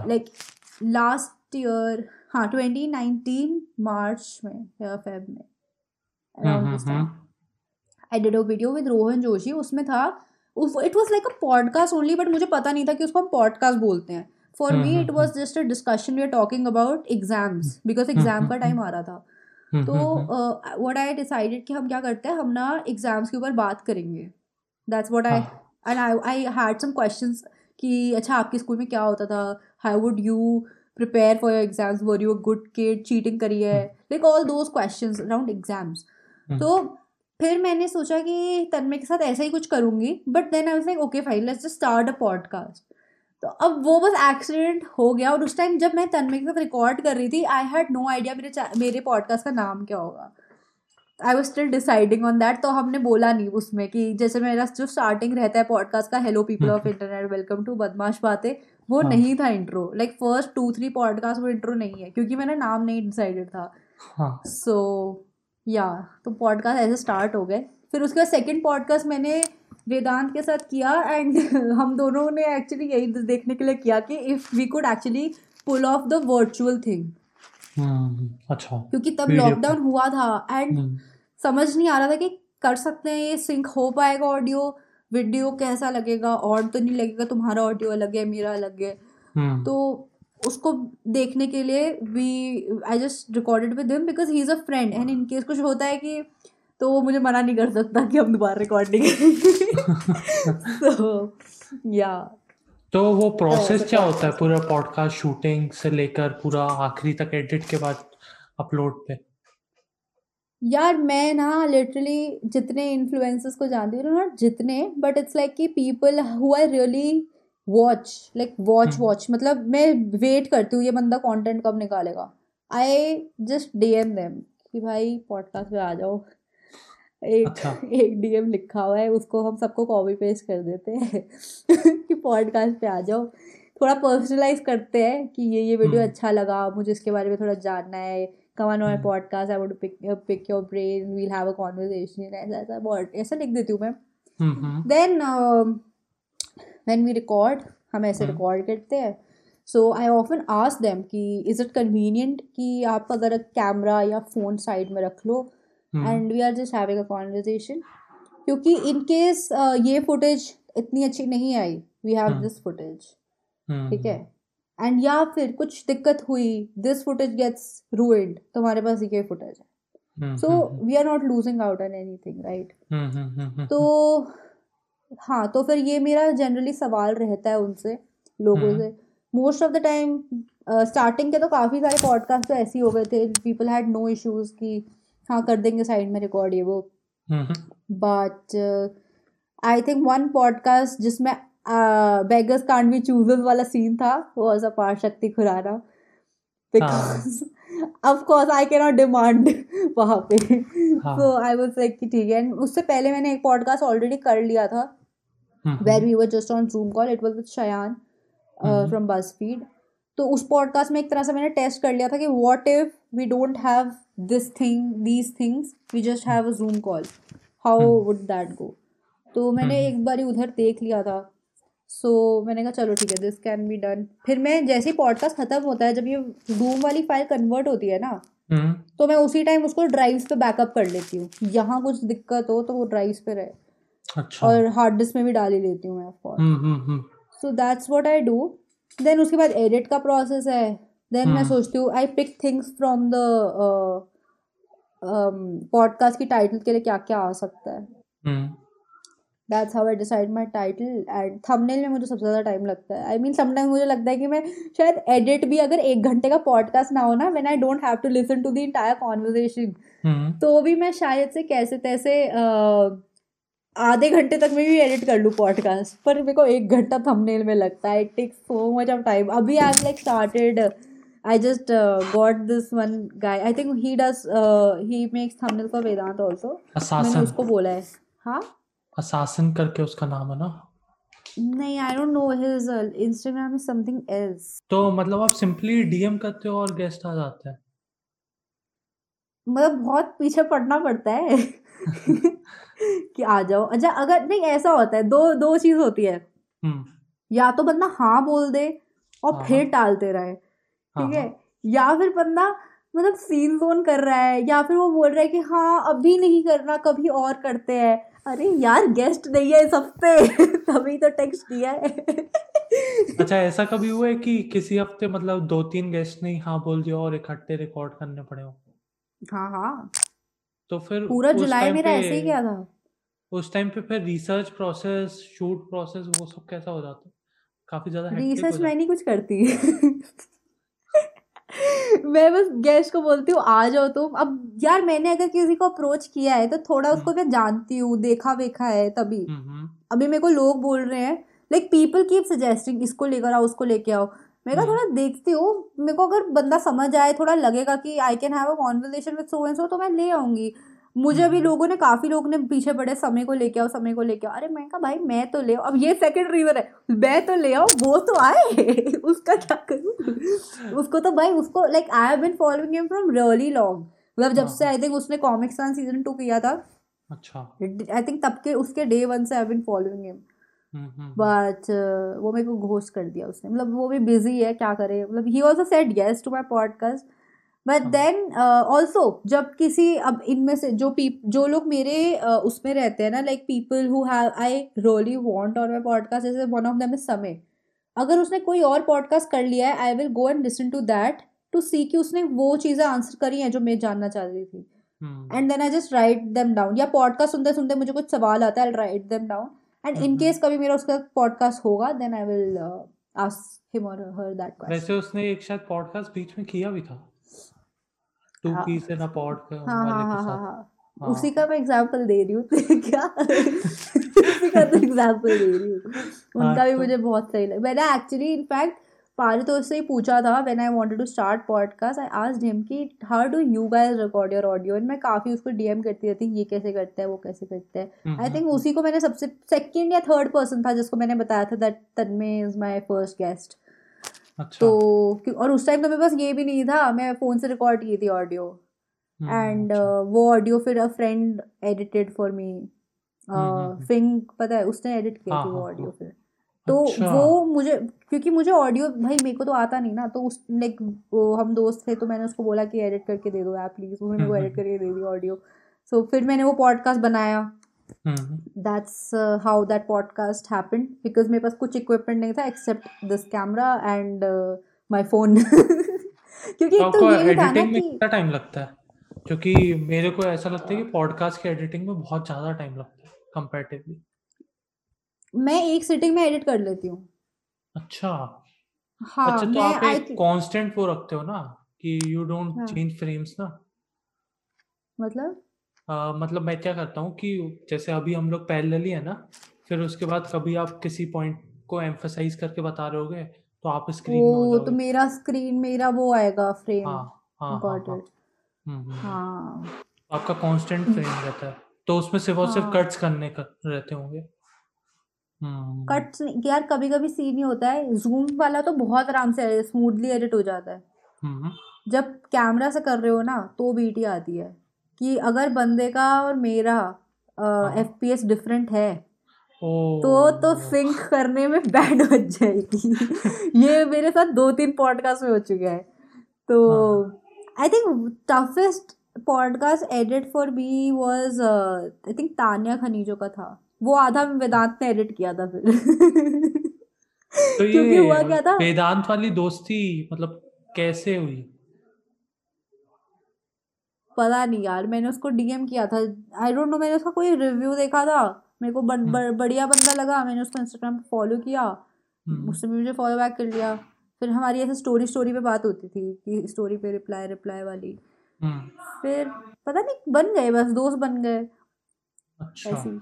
like last year हाँ ट्वेंटी नाइनटीन मार्च में फेब में I did a video with Rohan Joshi उसमें था it was like a podcast only but मुझे पता नहीं था कि उसको हम पॉडकास्ट बोलते हैं। For me it was just a discussion we are talking about exams because exam का टाइम आ रहा था। तो वट आई डिसाइडेड कि हम क्या करते हैं हम ना एग्ज़ाम्स के ऊपर बात करेंगे। That's what I and I I had some question कि अच्छा आपके स्कूल में क्या होता था? How would you prepare for your exams were you a good kid cheating करी है? Like all those question around exams तो फिर मैंने सोचा कि तन्मय के साथ ऐसा ही कुछ करूँगी but then I was like okay fine let's just start a podcast तो अब वो बस एक्सीडेंट हो गया और उस टाइम जब मैं तन्मय के साथ रिकॉर्ड कर रही थी आई हैड नो आइडिया मेरे मेरे पॉडकास्ट का नाम क्या होगा I was still deciding on that तो हमने बोला नहीं उसमें कि जैसे मेरा जो स्टार्टिंग रहता है पॉडकास्ट का hello people of internet welcome to Badmash Baatein वो हाँ. नहीं था intro like first two three podcast वो इंट्रो नहीं है क्योंकि मैंने नाम नहीं डिसाइडेड था सो हाँ. या तो पॉडकास्ट ऐसे स्टार्ट हो गए फिर उसके बाद सेकेंड पॉडकास्ट मैंने वेदांत के साथ किया एंड हम दोनों ने एक्चुअली यही देखने के लिए किया कि if we could actually pull off the virtual thing
अच्छा।
क्योंकि तब लॉकडाउन हुआ था एंड हम्म। समझ नहीं आ रहा था कि कर सकते हैं ये सिंक हो पाएगा ऑडियो वीडियो कैसा लगेगा? और तो नहीं लगेगा तुम्हारा ऑडियो अलग है मेरा अलग है। हम्म। तो उसको देखने के लिए we I just recorded with him because he is a friend and in case कुछ होता है कि तो वो मुझे मना नहीं कर सकता कि हम दोबारा रिकॉर्डिंग करेंगे। तो या
तो वो प्रोसेस क्या होता है पूरा पॉडकास्ट शूटिंग से लेकर पूरा आखिरी तक एडिट के बाद अपलोड पे?
यार मैं ना लिटरली जितने इन्फ्लुएंसर्स को जानती हूँ नॉट जितने बट इट्स लाइक कि people who I really watch like watch watch मतलब मैं वेट करती हूँ ये बंदा कंटेंट कब निकालेगा? I just D M them कि भाई पॉडकास्ट पे आ जाओ। एक अच्छा। एक डीएम लिखा हुआ है उसको हम सबको कॉपी पेस्ट कर देते हैं कि पॉडकास्ट पे आ जाओ। थोड़ा पर्सनलाइज करते हैं कि ये ये वीडियो हम्म। अच्छा लगा मुझे इसके बारे में थोड़ा जानना है। Come on podcast I would pick pick your brain we'll have a conversation ऐसा ऐसा ऐसा लिख देती हूँ मैं। देन वैन वी रिकॉर्ड हम ऐसे रिकॉर्ड हम्म। करते हैं। So I often ask them कि इज़ इट कन्वीनियंट कि आप अगर कैमरा या फ़ोन साइड में रख लो? And we are just having a conversation क्योंकि इन केस uh, ये फुटेज इतनी अच्छी नहीं I we have this footage ठीक है? एंड या फिर कुछ दिक्कत हुई दिस फुटेज गेट्स रूइंड तो हमारे पास ये फुटेज है। So we are not losing out on anything right तो हाँ तो फिर ये मेरा जनरली सवाल रहता है उनसे लोगों हम्म। से। Most of the time starting के तो काफ़ी सारे पॉडकास्ट तो ऐसे ही हो गए थे पीपल हैड नो इश्यूज़ की हाँ कर देंगे साइड में रिकॉर्ड ये वो। But I think one podcast जिसमें बेगर्स कांड बी चूजर्स वाला सीन था वो was a par Shakti Khurana because of course I can not demand वहाँ पे। सो आई वाज लाइक कि ठीक है। उससे पहले मैंने एक पॉडकास्ट ऑलरेडी कर लिया था where we were just on Zoom call it was with Shayan from BuzzFeed तो उस पॉडकास्ट में एक तरह से मैंने टेस्ट कर लिया था कि what if we don't have this thing these things we just have a Zoom call how would that go तो मैंने hmm. एक बार उधर देख लिया था। सो so, मैंने कहा चलो ठीक है दिस कैन बी डन फिर मैं जैसे ही पॉडकास्ट खत्म होता है जब ये जूम वाली फ़ाइल कन्वर्ट होती है ना hmm. तो मैं उसी टाइम उसको ड्राइव पे बैकअप कर लेती हूँ। यहाँ कुछ दिक्कत हो तो वो ड्राइव पे रहे। अच्छा। और हार्ड डिस्क में भी डाल ही लेती हूँ मैं so that's what I do then उसके बाद एडिट का प्रोसेस है. देन मैं hmm. सोचती हूँ I pick things from the podcast की टाइटल के लिए क्या क्या आ सकता है. That's how I decide my title and thumbnail में मुझे सबसे ज़्यादा टाइम लगता है. आई मीन समटाइम मुझे लगता है कि मैं शायद एडिट भी अगर एक घंटे का पॉडकास्ट ना हो ना when I don't have to listen to the entire conversation तो भी मैं शायद से कैसे तैसे आधे घंटे तक मैं भी एडिट कर लूँ पॉडकास्ट पर मेरे को एक घंटा थंबनेल में लगता है it takes so much of time अभी I am like started I just got this one guy I think he does he makes thumbnail for Vedant also मैंने उसको बोला है। हाँ?
असासन करके उसका नाम है ना?
नहीं I don't know his Instagram is something else
तो मतलब आप सिंपली डीएम करते हो और गेस्ट आ जाते हैं।
मतलब बहुत पीछे पड़ना पड़ता है। कि आ जाओ। अच्छा अगर नहीं ऐसा होता है दो दो चीज़ होती है।
हम्म।
या तो बंदा हाँ बोल दे और
हाँ
फिर
हाँ।
टालते रहे
हाँ
ठीक है? या फिर बंदा मतलब सीन जोन कर रहा है या फिर वो बोल रहा है कि हाँ अभी नहीं करना कभी और करते हैं। अरे यार गेस्ट नहीं है इस हफ़्ते। तभी तो टेक्स्ट किया है।
अच्छा ऐसा कभी हुआ है कि किसी हफ़्ते मतलब दो तीन गेस्ट ने हाँ बोल दिया और इकट्ठे रिकॉर्ड करने पड़े हो?
हाँ हाँ।
तो फिर
पूरा
उस
जुलाई
टाइम
मेरा
पे
ऐसे ही गया था।
उस टाइम पे फिर रिसर्च प्रोसेस शूट प्रोसेस वो सब कैसा हो जाता? काफ़ी ज़्यादा
रिसर्च मैं नहीं कुछ करती। मैं बस गेस्ट को बोलती हूँ आ जाओ तुम। अब यार मैंने अगर किसी को अप्रोच किया है तो थोड़ा
हम्म।
उसको मैं जानती हूँ देखा वेखा है तभी।
हम्म हम्म।
अभी मेरे को लोग बोल रहे हैं लाइक पीपल कीप सजेस्टिंग इसको लेकर आओ उसको लेके आओ। मैं कहा
हम्म।
थोड़ा देखती हूँ मेरे को अगर बंदा समझ आए थोड़ा लगेगा कि I can have a conversation with so and so तो मैं ले आऊँगी। मुझे अभी
हम्म।
लोगों ने काफ़ी लोग ने पीछे पड़े समय को लेके आओ समय को लेके आओ। अरे मैं कहा भाई मैं तो ले आओ अब ये सेकंड रीजन है मैं तो ले आओ वो तो आए। उसका क्या करूँ? उसको तो भाई उसको like I have been following him from really long मतलब जब
हाँ
से
हाँ।
आई थिंक उसने कॉमिक्स वन सीज़न टू किया था
अच्छा।
आई थिंक तब के उसके डे वन से I been following him but वो मेरे को घोस्ट कर दिया उसने। मतलब वो भी बिज़ी है क्या करे? मतलब he also said yes to my podcast but then also जब किसी अब इनमें से जो पीप जो लोग मेरे uh, उसमें रहते हैं ना like people who have I really want on my podcast जैसे one of them is Samay अगर उसने कोई और पॉडकास्ट कर लिया है I will go and listen to that to see कि उसने वो चीज़ें आंसर करी हैं जो मैं जानना चाह रही थी। And then I just write them down या पॉडकास्ट सुनते सुनते मुझे कुछ सवाल आता है I write them down and in case कभी मेरा उसका पॉडकास्ट होगा then I will ask him और हर दैट क्वेश्चन
वैसे उसने एक शायद पॉडकास्ट बीच में किया भी था। Two peas in a pod का
हाँ
के
हाँ हाँ
साथ।
हाँ। उसी का मैं एग्जांपल दे रही हूँ क्या? उसी का तो एग्जांपल दे रही हूँ।
हाँ
उनका भी
तो
मुझे बहुत सही लगा। मैंने एक्चुअली इनफैक्ट पारितोष से ही पूछा था when I wanted to start podcast I asked him कि how do you guys record your audio and मैं काफ़ी उसको डीएम करती रहती ये कैसे करते हैं वो कैसे करते हैं।
Hmm
I
hmm
think
hmm.
उसी को मैंने सबसे सेकंड या थर्ड पर्सन था जिसको मैंने बताया था that Tanmay is my first guest
अच्छा।
तो और उस टाइम तो मेरे पास ये भी नहीं था मैं फ़ोन से रिकॉर्ड की थी ऑडियो
हम्म हम्म
एंड
अच्छा।
वो ऑडियो फिर a friend edited for me
hmm hmm hmm.
फिंग पता है उसने एडिट किया
हाँ
थी वो ऑडियो
हाँ
फिर। तो
अच्छा।
वो मुझे क्योंकि मुझे ऑडियो भाई मेरे को तो आता नहीं ना तो उस लाइक हम दोस्त थे तो मैंने उसको बोला कि एडिट करके दे दो आप प्लीज़ मेरे
हम्म
को
हम्म
एडिट करके दे दी ऑडियो सो फिर मैंने वो पॉडकास्ट बनाया।
Hmm. Hmm
that's how that podcast happened because मेरे पास कुछ इक्विपमेंट नहीं था except this camera and my phone क्योंकि
तो
एक तो ये भी था ना कि
कितना टाइम लगता है? क्योंकि मेरे को ऐसा लगता है कि पॉडकास्ट की एडिटिंग में बहुत ज़्यादा टाइम लगता है कंपैरेटिवली
मैं एक सिटिंग में एडिट कर लेती हूँ।
अच्छा।
हाँ
अच्छा तो आप एक कांस्टेंट वो रखते हो ना कि यू डोंट
हाँ।
चेंज फ्रेम्स ना?
मतलब?
अ, मतलब मैं क्या करता हूँ कि जैसे अभी हम लोग पैरेलली है ना फिर उसके बाद कभी आप किसी पॉइंट को एम्फसाइज करके बता रहे होगे तो आप स्क्रीन में
तो मेरा स्क्रीन मेरा वो आएगा फ्रेम
हाँ हाँ हाँ हाँ। हम्म।
हाँ।
आपका कांस्टेंट फ्रेम रहता है। तो उसमें सिर्फ़ और सिर्फ़
हाँ।
कट्स करने का रहते होंगे।
कट्स यार कभी कभी सीन ही होता है जूम वाला तो बहुत आराम से स्मूथली एडिट हो जाता है।
हम्म।
जब कैमरा से कर रहे हो ना तो बीटी आती है कि अगर बंदे का और मेरा
हाँ।
एफ़ पी एस डिफरेंट है तो तो सिंक करने में बैड बज जाएगी। ये मेरे साथ दो तीन पॉडकास्ट में हो चुका है। तो
हाँ।
I think toughest podcast edit for me was I think Tania Khanijo का था। वो आधा वेदांत ने एडिट किया था फिर।
तो ये क्योंकि
हुआ क्या था?
वेदांत वाली दोस्ती मतलब कैसे हुई?
पता नहीं यार मैंने उसको डीएम किया था। आई डोंट नो मैंने उसका कोई रिव्यू देखा था। मेरे को बड़,
हम्म।
बड़, बढ़िया बंदा लगा मैंने उसको इंस्टाग्राम पे फॉलो किया।
हम्म।
उसने भी मुझे फॉलो बैक कर लिया। फिर हमारी ऐसे स्टोरी स्टोरी पे बात होती थी कि स्टोरी पे रिप्लाई रिप्लाई वाली।
हम्म।
फिर पता नहीं बन गए बस दोस्त बन गए।
अच्छा।
ऐसी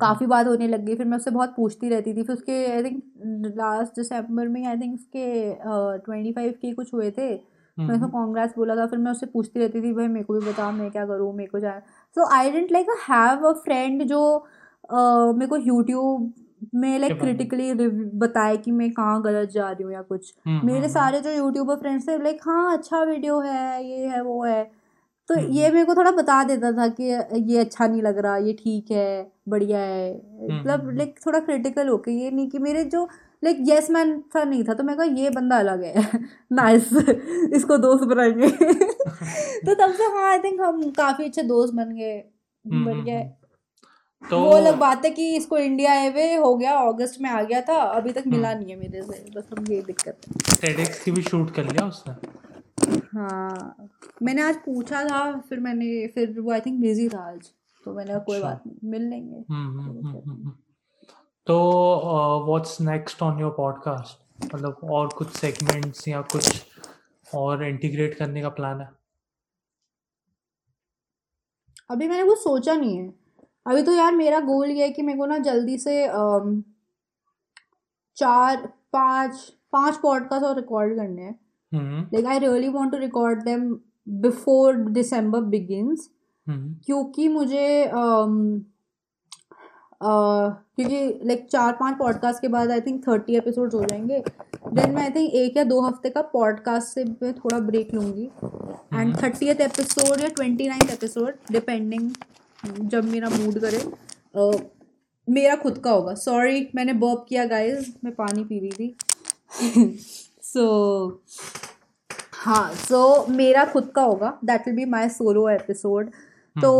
काफ़ी बात होने लग गई फिर मैं उससे बहुत पूछती रहती थी। फिर उसके आई थिंक लास्ट दिसंबर में आई थिंक उसके ट्वेंटी फाइव के कुछ हुए थे। मैं उसको कॉन्ग्रेस बोला था फिर मैं उससे पूछती रहती थी भाई मेरे को भी बता मैं क्या करूँ मेरे को जाए so I didn't like have a friend जो uh, मेरे को यूट्यूब में लाइक क्रिटिकली बताए कि मैं कहाँ गलत जा रही हूँ या कुछ। मेरे सारे जो यूट्यूबर फ्रेंड्स थे लाइक हाँ अच्छा वीडियो है ये है वो है। तो ये मेरे को थोड़ा बता देता था कि ये अच्छा नहीं लग रहा ये ठीक है बढ़िया है। मतलब लाइक थोड़ा क्रिटिकल होके ये नहीं कि मेरे जो लाइक यस मैन सा नहीं था तो मैं कहा ये बंदा अलग है। नाइस इसको दोस्त बनाएँगे। तो तब से हाँ आई थिंक हम काफ़ी अच्छे दोस्त बन गए बढ़िया तो वो अलग बात है कि इसको इंडिया आए हुए हो गया अगस्त में आ गया था अभी तक मिला नहीं है मेरे से बस हम ये दिक्कत है।
की भी शूट कर लिया उसने?
हाँ। मैंने आज पूछा था फिर मैंने फिर वो आई थिंक बिज़ी था आज तो मैंने कोई
अच्छा।
बात नहीं मिल लेंगे।
हम्म हम्म। तो what's next on your podcast मतलब और कुछ सेगमेंट्स या कुछ और इंटीग्रेट करने का प्लान है?
अभी मैंने कुछ सोचा नहीं है। अभी तो यार मेरा गोल ये है कि मेरे को ना जल्दी से चार पाँच पाँच पॉडकास्ट और रिकॉर्ड करने हैं।
हम्म
like I really want to record them before December begins
hmm
क्योंकि मुझे अम, अ, क्योंकि लाइक चार पाँच पॉडकास्ट के बाद आई थिंक थर्टी एपिसोड्स हो जाएँगे. देन मैं आई थिंक एक या दो हफ़्ते का पॉडकास्ट से मैं थोड़ा ब्रेक लूँगी. एंड थर्टीथ एपिसोड या ट्वेंटी नाइन्थ एपिसोड डिपेंडिंग जब मेरा मूड करे अ, मेरा खुद का होगा. सॉरी मैंने बर्प किया गाइस मैं पानी पी रही थी. सो हाँ सो मेरा खुद का होगा। That will be my solo episode तो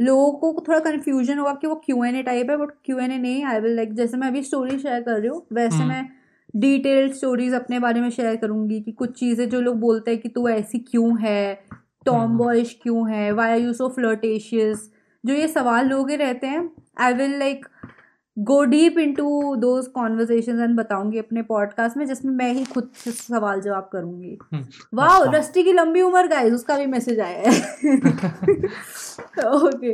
लोगों को थोड़ा कन्फ्यूज़न होगा कि वो क्यू एन ए टाइप है बट क्यू एन ए नहीं। आई विल लाइक जैसे मैं अभी स्टोरी शेयर कर रही हूँ वैसे
हम्म।
मैं डिटेल्ड स्टोरीज अपने बारे में शेयर करूँगी कि कुछ चीज़ें जो लोग बोलते हैं कि तू ऐसी क्यों है टॉम बॉयश क्यों है why are you so flirtatious जो ये सवाल लोग रहते हैं I will like go deep into those conversation and बताऊँगी अपने पॉडकास्ट में जिसमें मैं ही खुद से सवाल जवाब करूँगी।
हम्म,
वाह
अच्छा।
रस्टी की लंबी उम्र गाइस उसका भी मैसेज आया है। ओके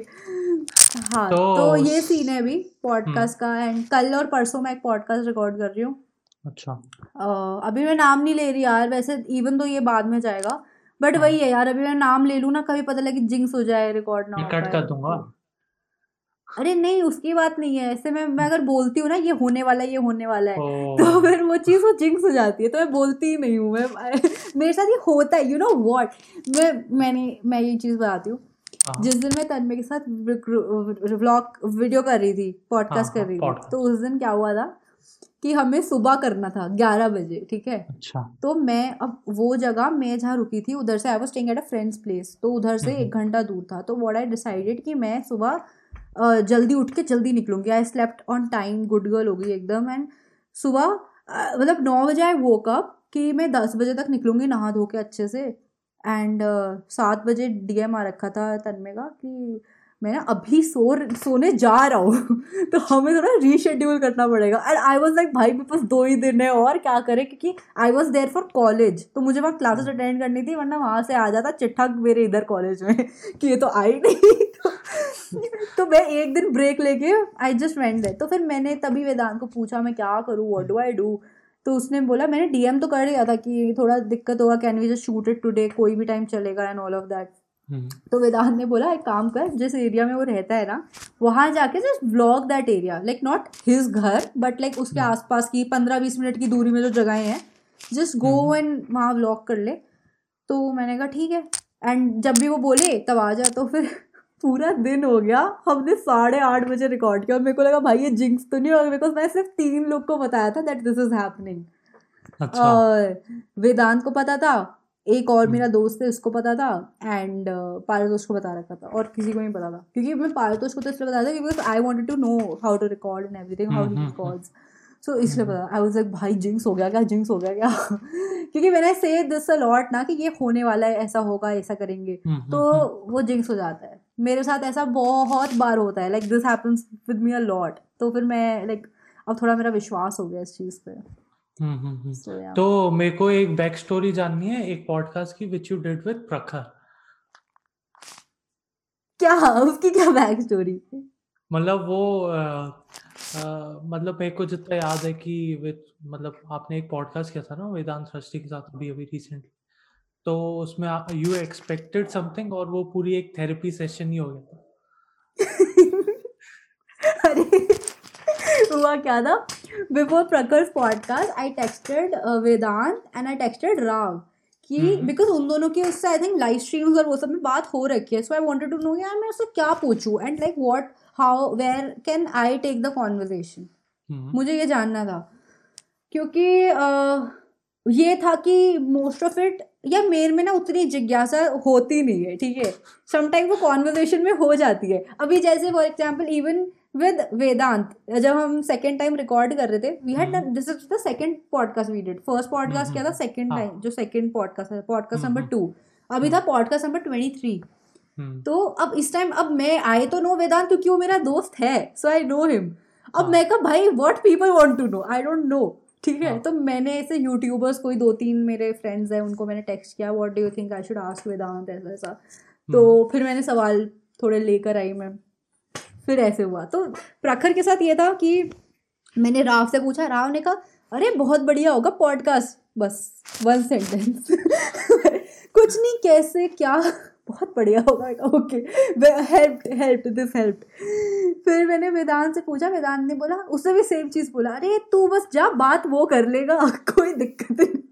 हाँ
तो
तो ये सीन है अभी
हम्म।
पॉडकास्ट का एंड कल और परसों मैं एक पॉडकास्ट रिकॉर्ड कर रही हूँ।
अच्छा।
अ, अभी मैं नाम नहीं ले रही यार वैसे इवन तो ये बाद में जाएगा बट
हाँ
वही है। यार अभी मैं नाम ले लूँ ना कभी पता लगे जिंक्स हो जाए रिकॉर्ड ना
कट कर दूँगा।
अरे नहीं उसकी बात नहीं है। ऐसे मैं मैं अगर बोलती हूँ ना ये होने वाला है ये होने वाला है तो फिर वो चीज़ वो जिंक्स हो जाती है तो मैं बोलती ही नहीं हूँ। मैं मेरे साथ ये होता है यू नो व्हाट मैं मैंने मैं ये चीज़ बताती हूँ।
हाँ।
जिस दिन मैं तन्मय के साथ व्लॉग वीडियो कर रही थी
हाँ
पॉडकास्ट कर
हाँ
रही थी तो उस दिन क्या हुआ था कि हमें सुबह करना था ग्यारह बजे ठीक है?
अच्छा।
तो मैं अब वो जगह मैं जहाँ रुकी थी उधर से I was staying at a friend's place तो उधर से
हम्म
एक घंटा दूर था। तो वॉट आई डिसाइडेड कि मैं सुबह जल्दी उठ के जल्दी निकलूँगी। I slept on time good girl हो गई एकदम। एंड सुबह मतलब नौ बजे आई वोक अप कि मैं दस बजे तक निकलूँगी नहा धो के अच्छे से। एंड सात बजे डीएम आ रखा था तन्मय का कि मैं ना अभी सो सोने जा रहा हूँ। तो हमें थोड़ा रीशेड्यूल करना पड़ेगा। एंड आई वॉज़ लाइक भाई मेरे पास दो ही दिन है और क्या करें? क्योंकि I was there for college तो मुझे वहाँ क्लासेस अटेंड करनी थी वरना वहाँ से आ जाता चिट्ठा मेरे इधर कॉलेज में कि ये तो आई नहीं। तो, तो मैं एक दिन ब्रेक लेके आई जस्ट वेंट देयर तो फिर मैंने तभी वेदांत को पूछा मैं क्या करूँ? वॉट डू आई डू तो उसने बोला मैंने डीएम तो कर दिया था कि थोड़ा दिक्कत होगा can we just shoot it today कोई भी टाइम चलेगा एंड ऑल ऑफ़ दैट तो वेदांत ने बोला एक काम कर जिस एरिया में वो रहता है ना वहाँ जाके just vlog that area like not his घर बट लाइक उसके
हम्म।
आसपास की पंद्रह बीस मिनट की दूरी में जो जगहें हैं जस्ट गो
हम्म।
एंड वहाँ व्लॉग कर ले। तो मैंने कहा ठीक है। एंड जब भी वो बोले तब आ जा। तो फिर पूरा दिन हो गया हमने साढ़े आठ बजे रिकॉर्ड किया और मेरे को लगा भाई ये जिंक्स तो नहीं होगा बिकॉज़ मैं सिर्फ़ तीन लोग को बताया था दैट दिस इज़ हैपनिंग
अच्छा।
और वेदांत को पता था एक और
हम्म।
मेरा दोस्त है उसको पता था एंड पारतोष को बता रखा था और किसी को नहीं पता था। क्योंकि मैं पारतोष को तो इसलिए बताया था क्योंकि I wanted to know how to record and everything how
hmm
records so इसलिए
हम्म
पता आई वाज लाइक भाई जिंक्स हो गया क्या? जिंक्स हो गया क्या? क्योंकि मैंने से दिस अ लॉट ना कि ये होने वाला है ऐसा होगा ऐसा करेंगे
हम्म
तो वो जिंक्स हो जाता है। मेरे साथ ऐसा बहुत बार होता है like this happens with me a lot तो फिर मैं लाइक अब थोड़ा मेरा विश्वास हो गया इस चीज़ पे।
हम्म हम्म हम्म। तो मेरे को एक बैक स्टोरी जाननी है एक पॉडकास्ट की विच यू डिड विद प्रखर
क्या? उसकी क्या बैक स्टोरी
मतलब वो मतलब मेरे को जितना याद है कि विद मतलब आपने एक पॉडकास्ट किया था ना वेदांत सृष्टि के साथ अभी अभी रिसेंटली तो उसमें यू एक्सपेक्टेड समथिंग और वो पूरी एक थेरेपी सेशन ही हो गया था।
अरे! हुआ क्या था? Before Prakhar's podcast I texted Vedant and I texted Rao कि। बिकॉज़ उन दोनों की उससे आई थिंक लाइव स्ट्रीम्स और वो सब में बात हो रखी है। So I wanted to know यार मैं उससे क्या पूछूँ? And like what how where can I take the conversation मुझे ये जानना था। क्योंकि अह, ये था कि मोस्ट ऑफ़ इट या मेरे में ना उतनी जिज्ञासा होती नहीं है ठीक है? समटाइम वो कॉन्वर्जेशन में हो जाती है। अभी जैसे for example even with Vedant जब हम सेकेंड टाइम रिकॉर्ड कर रहे थे we had
hmm.
This is the second podcast we did first podcast क्या था? सेकेंड
हाँ।
टाइम जो सेकेंड पॉडकास्ट है podcast
hmm,
number
hmm.
Two अभी था podcast number twenty three
hmm,
तो अब इस टाइम अब मैं आई तो नो वेदांत क्योंकि वो मेरा दोस्त है सो आई नो हिम अब
हाँ।
मैं कहा भाई what people want to know I don't know ठीक है?
हाँ।
तो मैंने ऐसे यूट्यूबर्स कोई दो तीन मेरे फ्रेंड्स हैं उनको मैंने टेक्स्ट किया what do you think I should ask Vedant ऐसा ऐसा तो फिर मैंने सवाल थोड़े लेकर आई मैं फिर ऐसे हुआ। तो प्रखर के साथ ये था कि मैंने राव से पूछा, राव ने कहा, अरे, बहुत बढ़िया होगा पॉडकास्ट बस वन सेंटेंस कुछ नहीं, कैसे, क्या? बहुत बढ़िया होगा। Okay help help this help फिर मैंने वेदांत से पूछा, वेदांत ने बोला उसने भी सेम चीज़ बोला। अरे, तू बस जा, बात वो कर लेगा, कोई दिक्कत नहीं.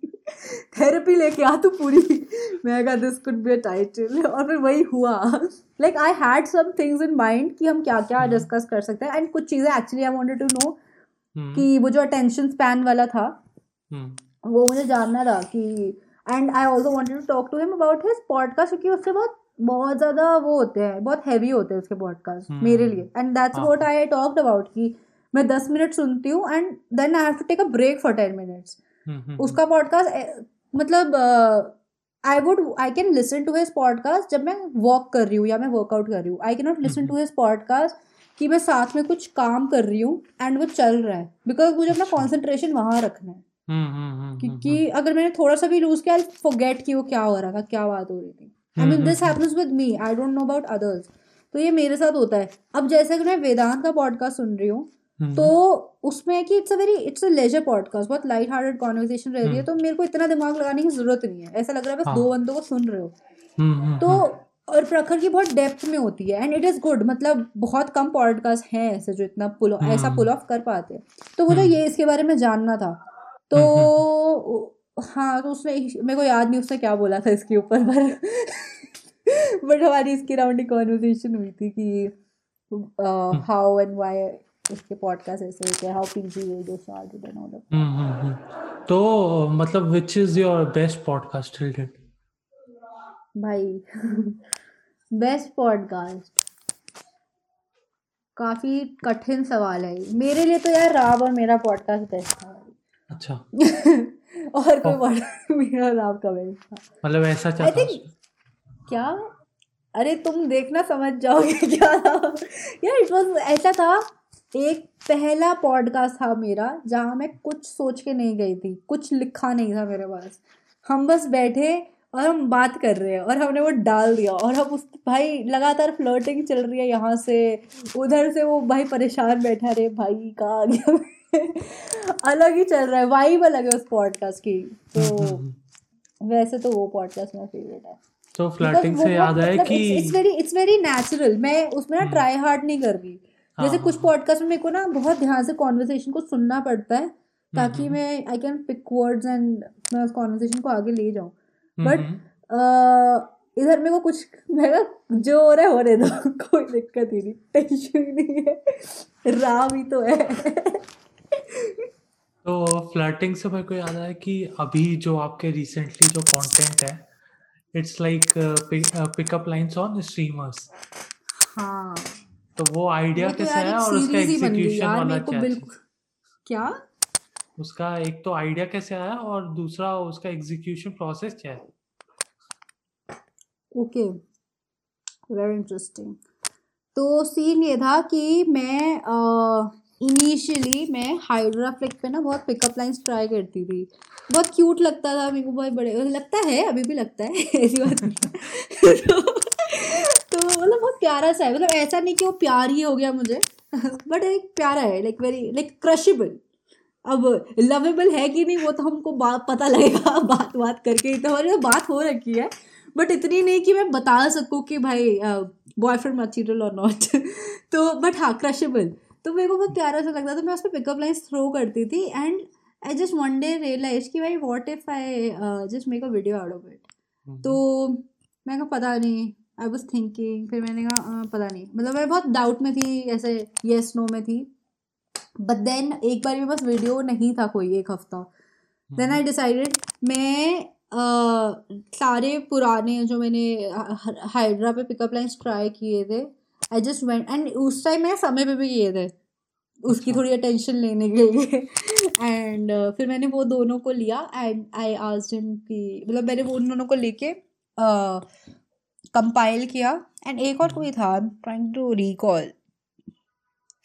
थेरेपी लेके आ तू पूरी। मैं कहा this could be a title और फिर वही हुआ। Like I had some things in mind कि हम क्या क्या। डिस्कस कर सकते हैं। एंड कुछ चीज़ें actually I wanted to know कि वो जो अटेंशन स्पैन वाला था
हम्म,
वो मुझे जानना था कि and I also wanted to talk to him about his podcast क्योंकि उससे बहुत बहुत ज़्यादा वो होते हैं बहुत हैवी होते हैं उसके पॉडकास्ट
हम्म।
मेरे लिए। And that's. What I talked about कि मैं दस मिनट सुनती हूँ and then I have to take a break for ten minutes उसका पॉडकास्ट मतलब I would I can listen to his podcast जब मैं वॉक कर रही हूँ या मैं वर्कआउट कर रही हूँ। I can not listen to his podcast कि मैं साथ में कुछ काम कर रही हूँ एंड वो चल रहा है। बिकॉज़ मुझे अपना कॉन्सेंट्रेशन वहाँ रखना है।
हम्म, हम्म, हम्म, हम्म,
क्योंकि अगर मैंने थोड़ा सा भी लूज किया आई फॉरगेट कि वो क्या हो रहा था क्या बात हो रही थी। I mean this happens with me I don't know about others तो ये मेरे साथ होता है। अब जैसे कि मैं वेदांत का पॉडकास्ट सुन रही हूँ
हम्म,
तो उसमें है कि it's a very it's a leisure podcast बहुत लाइट हार्टेड कॉन्वर्सेशन रहती है तो मेरे को इतना दिमाग लगाने की ज़रूरत नहीं है। ऐसा लग रहा है बस
हाँ।
दो बंदों को सुन रहे हो।
हम्म, हम्म,
तो और प्रखर की बहुत डेप्थ में होती है एंड इट इज़ गुड मतलब बहुत कम पॉडकास्ट हैं ऐसे जो इतना पुल ऐसा
हम्म।
पुल ऑफ़ कर पाते हैं। तो मुझे
हम्म।
ये इसके बारे में जानना था। तो हाँ तो उसने मेरे को याद नहीं उसने क्या बोला था इसके ऊपर पर बट हमारी इसकी राउंड कॉन्वर्सेशन हुई थी कि हाउ एंड व्हाई इसके पॉडकास्ट ऐसे होते हैं how PG radio started and all
hmm. तो मतलब which is your best podcast till date
भाई बेस्ट पॉडकास्ट काफ़ी कठिन सवाल है। मेरे लिए तो यार राव और मेरा पॉडकास्ट बेस्ट था।
अच्छा।
और कोई पॉड- मेरा राव का बेस्ट था।
मतलब ऐसा था
think- क्या? अरे तुम देखना समझ जाओगे क्या यार इट वाज ऐसा था एक पहला पॉडकास्ट था मेरा जहाँ मैं कुछ सोच के नहीं गई थी कुछ लिखा नहीं था मेरे पास। हम बस बैठे और हम बात कर रहे हैं और हमने वो डाल दिया और हम उस भाई लगातार फ्लर्टिंग चल रही है यहाँ से उधर से वो भाई परेशान बैठा रहे भाई कहाँ आ गया अलग ही चल रहा है वाइब अलग है उस पॉडकास्ट की।
हम्म,
तो
हम्म, हम्म।
वैसे तो वो पॉडकास्ट मेरा फेवरेट है।
तो फ्लर्टिंग से याद है कि
it's very it's very natural मैं उसमें ना
हम्म।
ट्राई हार्ड नहीं कर रही।
हाँ,
जैसे
हाँ,
कुछ
हाँ।
पॉडकास्ट में मेरे को ना बहुत ध्यान से कॉन्वर्सेशन को सुनना पड़ता है ताकि मैं I can pick words and मैं उस कॉन्वर्सेशन को आगे ले जाऊँ। बट इधर मेरे को कुछ मैं जो हो रहा है होने दो। कोई दिक्कत ही नहीं। टेंशन ही नहीं है। राम ही तो है।
तो फ्लर्टिंग से मेरे को याद आया कि अभी जो आपके रिसेंटली जो कंटेंट है it's like pickup lines on streamers
हाँ।
तो वो आइडिया
तो
कैसे आया और उसका एग्जीक्यूशन वाला क्या
क्या?
उसका एक तो आइडिया कैसे आया और दूसरा उसका एग्जीक्यूशन प्रोसेस क्या है?
ओके वेरी इंटरेस्टिंग तो सीन ये था कि मैं इनिशियली मैं हाइड्रा फ्लिक पे ना बहुत पिकअप लाइंस ट्राई करती थी। बहुत क्यूट लगता था मेरे को बहुत बड़े लगता है अभी भी लगता है ऐसी बात नहीं है। तो, तो मतलब बहुत प्यारा सा है। मतलब ऐसा नहीं कि वो प्यार ही हो गया मुझे। बट एक प्यारा है लाइक वेरी लाइक क्रशेबल अब लवेबल है कि नहीं वो तो हमको बात पता लगेगा। बात बात करके तो हमारी तो बात हो रखी है। बट इतनी नहीं कि मैं बता सकूँ कि भाई बॉयफ्रेंड मटीरियल और नॉट तो बट हाँ क्रशेबल तो मेरे को बहुत प्यारा सा लगता था। मैं उस पर पिकअप लाइन्स थ्रो करती थी and I just one day realize कि भाई what if I just make a video out of it तो मैं कहा पता नहीं। आई वॉज़ थिंकिंग फिर मैंने कहा पता नहीं। मतलब मैं बहुत डाउट में थी ऐसे येस नो में थी। बट देन एक बार भी बस वीडियो नहीं था कोई एक हफ़्ता। देन आई डिसाइडेड मैं uh, सारे पुराने जो मैंने हाइड्रा पे पिकअप लाइन्स ट्राई किए थे आई जस्ट वेंट एंड उस टाइम मैं समय पे भी किए थे उसकी थोड़ी अटेंशन लेने के लिए। एंड uh, फिर मैंने वो दोनों को लिया एंड आई आज कि मतलब मैंने वो उन दोनों को लेके कंपाइल किया। एंड एक और कोई था ट्राइंग टू रिकॉल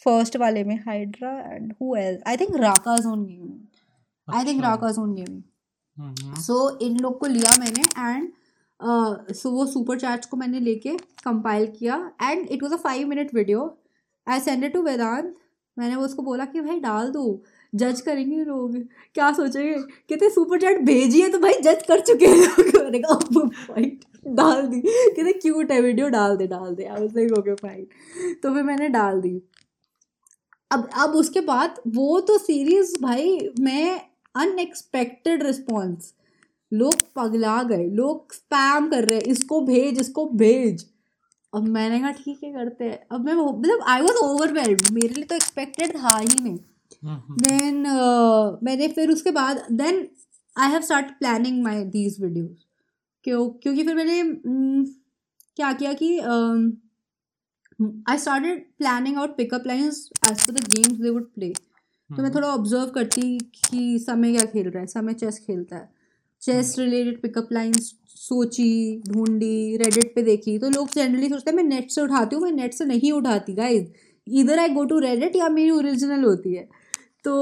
फ़र्स्ट वाले में Hydra and who else I think Raka Zone Gaming I think Raka Zone Gaming so इन लोग को लिया मैंने एंड सो वो सुपर चैट्स को मैंने लेके कंपाइल किया। And it was a five minute video I send to Vedant मैंने वो उसको बोला कि भाई डाल दो। जज करेंगे लोग। क्या सोचेंगे? कहते सुपर चैट भेजिए तो भाई जज कर चुके हैं लोग। फाइन डाल दी। कहते क्यूट है वीडियो डाल दे डाल दे। आई वाज ओके फाइन तो फिर मैंने डाल दी। अब अब उसके बाद वो तो सीरीज़ भाई मैं अनएक्सपेक्टेड रिस्पॉन्स लोग पगला गए लोग स्पैम कर रहे हैं इसको भेज इसको भेज। अब मैंने कहा ठीक है करते हैं। अब मैं मतलब आई वॉज़ ओवरवेल्ड मेरे लिए तो एक्सपेक्टेड था ही नहीं। देन uh, मैंने फिर उसके बाद then I have start planning my these videos क्यों? क्योंकि फिर मैंने क्या किया कि I started planning out pickup lines as per the games they would play तो मैं थोड़ा ऑब्ज़र्व करती कि समय क्या खेल रहा है। समय चेस खेलता है। चेस रिलेटेड पिकअप लाइन्स सोची ढूंढी रेडिट पे देखी। तो लोग जनरली सोचते हैं मैं नेट से उठाती हूँ मैं नेट से नहीं उठाती गाइज़ इधर आई गो टू रेडिट या मेरी ओरिजिनल होती है। तो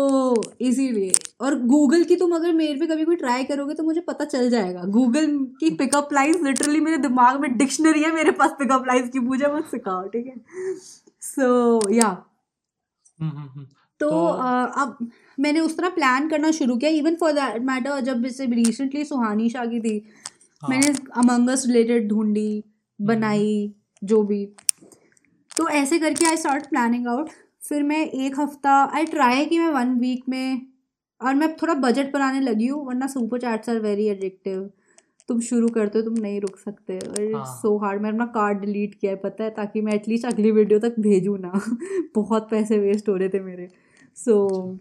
इसीलिए। और गूगल की तुम अगर मेरे पे कभी कोई ट्राई करोगे तो मुझे पता चल जाएगा। गूगल की पिकअप लाइन्स लिटरली मेरे दिमाग में डिक्शनरी है मेरे पास पिकअप लाइन्स की मुझे मत सिखाओ ठीक है? सो या तो, तो अब मैंने उस तरह प्लान करना शुरू किया। इवन फॉर दैट मैटर जब जैसे रिसेंटली सुहानी शाह की थी हाँ. मैंने अमंगस रिलेटेड ढूंढी हम्म। बनाई जो भी। तो ऐसे करके आई स्टार्ट प्लानिंग आउट फिर मैं एक हफ़्ता आई ट्राई कि मैं वन वीक में और मैं थोड़ा बजट बनाने लगी हूँ वरना super chats are very addictive तुम शुरू करते हो तुम नहीं रुक सकते और सो हार्ड मैंने अपना कार्ड डिलीट किया है पता है ताकि मैं एटलीस्ट अगली वीडियो तक भेजूँ ना। बहुत पैसे वेस्ट हो रहे थे मेरे। सो so,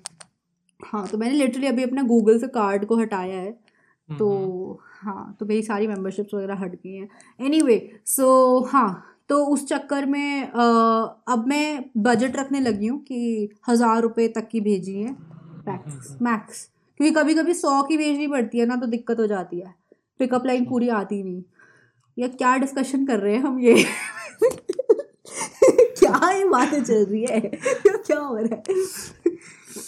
हाँ तो मैंने लिटरली अभी अपना गूगल से कार्ड को हटाया है। तो हाँ तो मेरी सारी मेम्बरशिप्स वगैरह हट गई हैं। एनी वे सो हाँ तो उस चक्कर में अब मैं बजट रखने लगी हूँ कि हज़ार रुपये तक की भेजी है मैक्स मैक्स क्योंकि कभी कभी सौ की भेजनी पड़ती है ना तो दिक्कत हो जाती है। पिकअप लाइन पूरी आती नहीं। या क्या डिस्कशन कर रहे हैं हम ये? क्या ये बातें चल रही है? क्या हो रहा है?